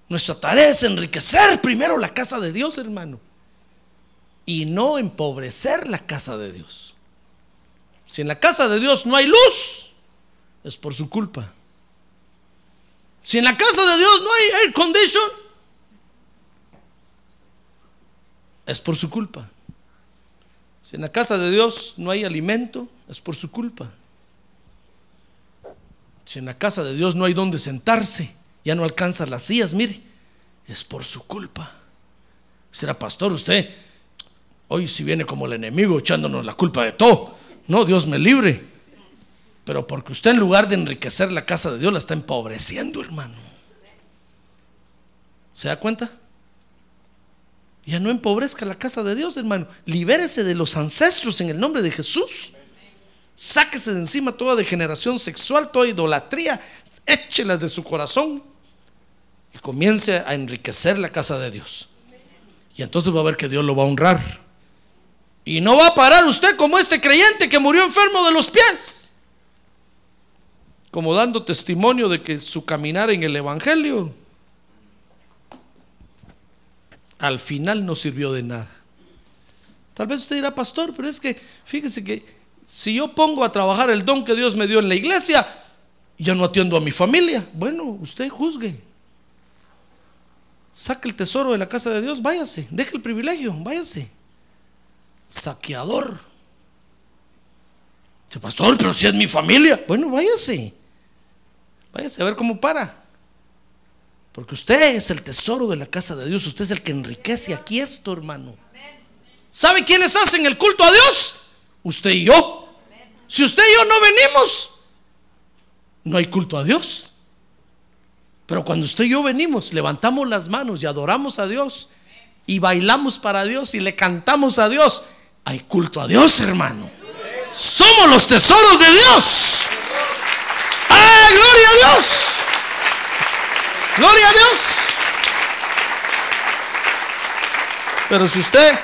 Nuestra tarea es enriquecer primero la casa de Dios, hermano, y no empobrecer la casa de Dios. Si en la casa de Dios no hay luz, es por su culpa. Si en la casa de Dios no hay air condition, es por su culpa. Si en la casa de Dios no hay alimento, es por su culpa. Si en la casa de Dios no hay donde sentarse, ya no alcanza las sillas, mire, es por su culpa. Será pastor usted, hoy si viene como el enemigo echándonos la culpa de todo. No, Dios me libre. Pero porque usted en lugar de enriquecer la casa de Dios la está empobreciendo, hermano. ¿Se da cuenta? Ya no empobrezca la casa de Dios, hermano. Libérese de los ancestros en el nombre de Jesús. Sáquese de encima toda degeneración sexual, toda idolatría. Échelas de su corazón y comience a enriquecer la casa de Dios. Y entonces va a ver que Dios lo va a honrar. Y no va a parar usted como este creyente que murió enfermo de los pies. Como dando testimonio de que su caminar en el Evangelio al final no sirvió de nada. Tal vez usted dirá, pastor, pero es que fíjese que si yo pongo a trabajar el don que Dios me dio en la iglesia, ya no atiendo a mi familia. Bueno, usted juzgue. Saque el tesoro de la casa de Dios, váyase, deje el privilegio, váyase. Saqueador. Dice, pastor, pero si es mi familia. Bueno, váyase. Váyase a ver cómo para. Porque usted es el tesoro de la casa de Dios. Usted es el que enriquece aquí esto, hermano. ¿Sabe quiénes hacen el culto a Dios? Usted y yo. Si usted y yo no venimos, no hay culto a Dios. Pero cuando usted y yo venimos, levantamos las manos y adoramos a Dios, y bailamos para Dios y le cantamos a Dios, hay culto a Dios, hermano. Somos los tesoros de Dios. ¡Ah, gloria a Dios! ¡Gloria a Dios! Pero si usted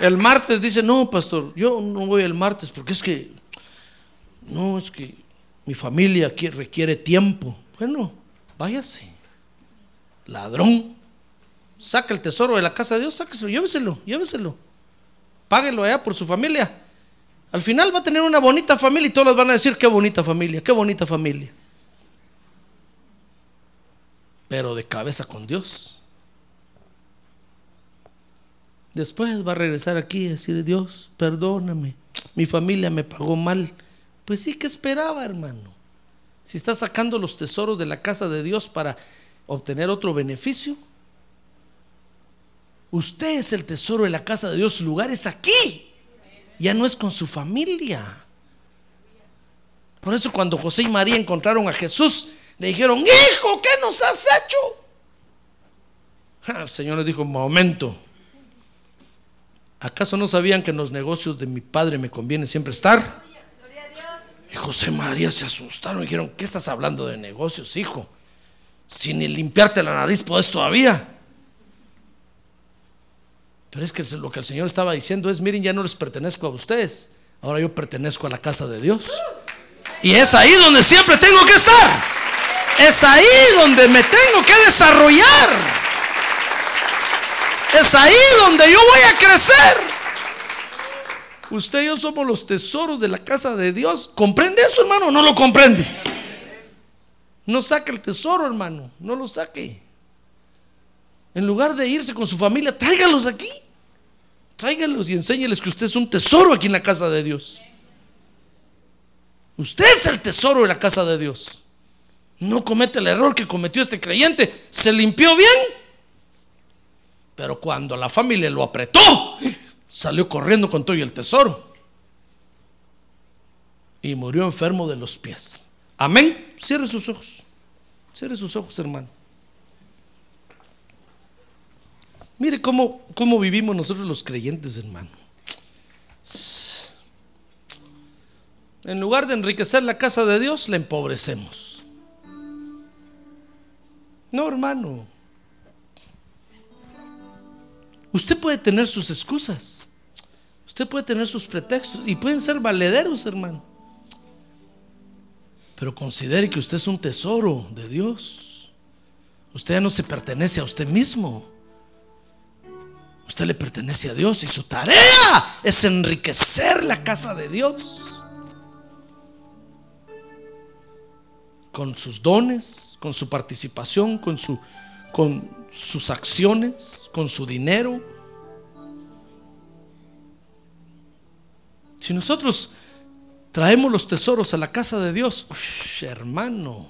el martes dice, no, pastor, yo no voy el martes porque es que, no, es que mi familia requiere tiempo. Bueno, váyase. Ladrón. Saca el tesoro de la casa de Dios, sáqueselo, lléveselo, lléveselo. Páguelo allá por su familia. Al final va a tener una bonita familia y todos van a decir, qué bonita familia, qué bonita familia. Pero de cabeza con Dios. Después va a regresar aquí y decir, Dios, perdóname, mi familia me pagó mal. Pues sí, que esperaba, hermano? Si está sacando los tesoros de la casa de Dios para obtener otro beneficio. Usted es el tesoro de la casa de Dios, su lugar es aquí. Ya no es con su familia. Por eso cuando José y María encontraron a Jesús, le dijeron, hijo, ¿qué nos has hecho? el Señor les dijo, momento. ¿Acaso no sabían que en los negocios de mi padre me conviene siempre estar? Y José María se asustaron y dijeron, ¿qué estás hablando de negocios, hijo? Si ni limpiarte la nariz puedes todavía. Pero es que lo que el Señor estaba diciendo es, miren, ya no les pertenezco a ustedes, ahora yo pertenezco a la casa de Dios. Y es ahí donde siempre tengo que estar. Es ahí donde me tengo que desarrollar. Es ahí donde yo voy a crecer. Usted y yo somos los tesoros de la casa de Dios. ¿Comprende eso, hermano? ¿No lo comprende? No saque el tesoro, hermano. No lo saque. En lugar de irse con su familia, tráigalos aquí. Tráigalos y enséñeles que usted es un tesoro aquí en la casa de Dios. Usted es el tesoro de la casa de Dios. No comete el error que cometió este creyente. Se limpió bien. Pero cuando la familia lo apretó, salió corriendo con todo y el tesoro. Y murió enfermo de los pies. Amén. Cierre sus ojos. Cierre sus ojos, hermano. Mire cómo, cómo vivimos nosotros los creyentes, hermano. En lugar de enriquecer la casa de Dios, la empobrecemos. No, hermano. Usted puede tener sus excusas. Usted puede tener sus pretextos y pueden ser valederos, hermano. Pero considere que usted es un tesoro de Dios. Usted ya no se pertenece a usted mismo. Usted le pertenece a Dios y su tarea es enriquecer la casa de Dios. Con sus dones, con su participación, con, su, con sus acciones, con su dinero Si nosotros traemos los tesoros a la casa de Dios, hermano,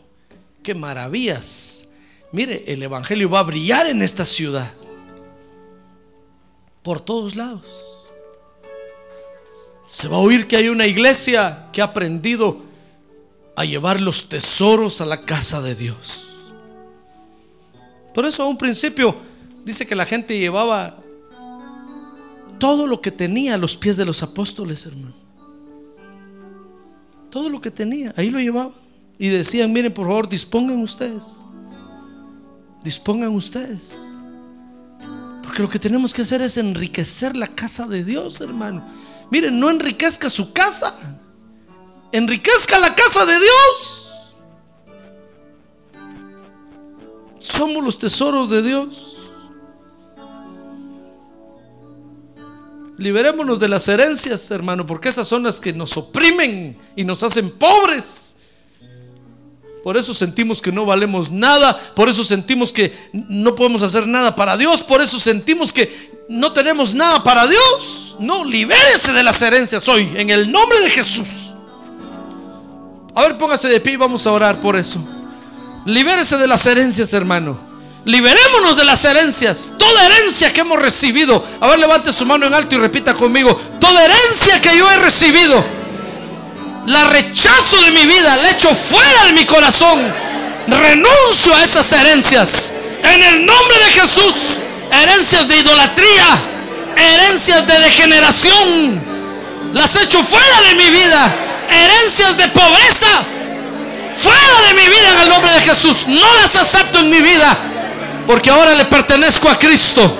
qué maravillas. Mire, el Evangelio va a brillar en esta ciudad. Por todos lados. Se va a oír que hay una iglesia que ha aprendido a llevar los tesoros a la casa de Dios. Por eso a un principio dice que la gente llevaba todo lo que tenía a los pies de los apóstoles, hermano. Todo lo que tenía, ahí lo llevaba. Y decían, miren, por favor, dispongan ustedes. Dispongan ustedes. Porque lo que tenemos que hacer es enriquecer la casa de Dios, hermano. Miren, no enriquezca su casa. Enriquezca la casa de Dios. Somos los tesoros de Dios. Liberémonos de las herencias, hermano, porque esas son las que nos oprimen y nos hacen pobres. Por eso sentimos que no valemos nada, por eso sentimos que no podemos hacer nada para Dios, por eso sentimos que no tenemos nada para Dios. No, libérese de las herencias hoy, en el nombre de Jesús. A ver, póngase de pie y vamos a orar por eso. Libérese de las herencias, hermano. Liberémonos de las herencias. Toda herencia que hemos recibido. A ver, levante su mano en alto y repita conmigo. Toda herencia que yo he recibido. La rechazo de mi vida. La echo fuera de mi corazón. Renuncio a esas herencias. En el nombre de Jesús. herencias de idolatría, herencias de degeneración, las echo fuera de mi vida, herencias de pobreza, fuera de mi vida en el nombre de Jesús. No las acepto en mi vida, porque ahora le pertenezco a Cristo,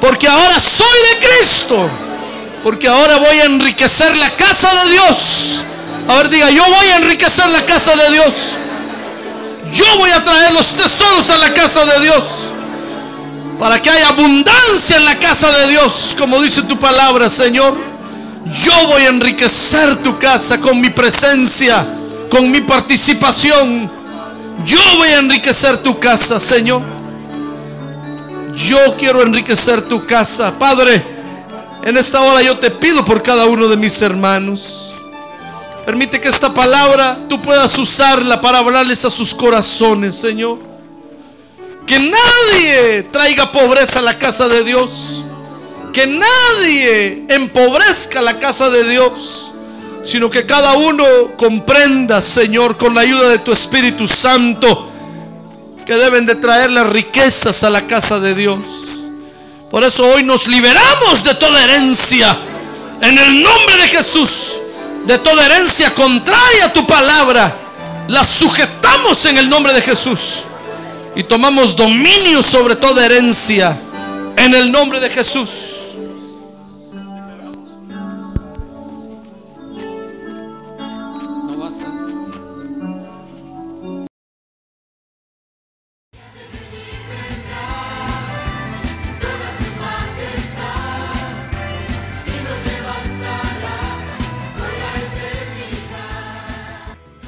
porque ahora soy de Cristo, porque ahora voy a enriquecer la casa de Dios. A ver, diga, yo voy a enriquecer la casa de Dios. Yo voy a traer los tesoros a la casa de Dios. Para que haya abundancia en la casa de Dios, como dice tu palabra, Señor. Yo voy a enriquecer tu casa con mi presencia, con mi participación. Yo voy a enriquecer tu casa, Señor. Yo quiero enriquecer tu casa. Padre, en esta hora yo te pido por cada uno de mis hermanos. Permite que esta palabra tú puedas usarla para hablarles a sus corazones, Señor. Que nadie traiga pobreza a la casa de Dios. Que nadie empobrezca la casa de Dios. Sino que cada uno comprenda, Señor, con la ayuda de tu Espíritu Santo, que deben de traer las riquezas a la casa de Dios. Por eso hoy nos liberamos de toda herencia. En el nombre de Jesús de toda herencia contraria a tu palabra, la sujetamos en el nombre de Jesús y tomamos dominio sobre toda herencia en el nombre de Jesús.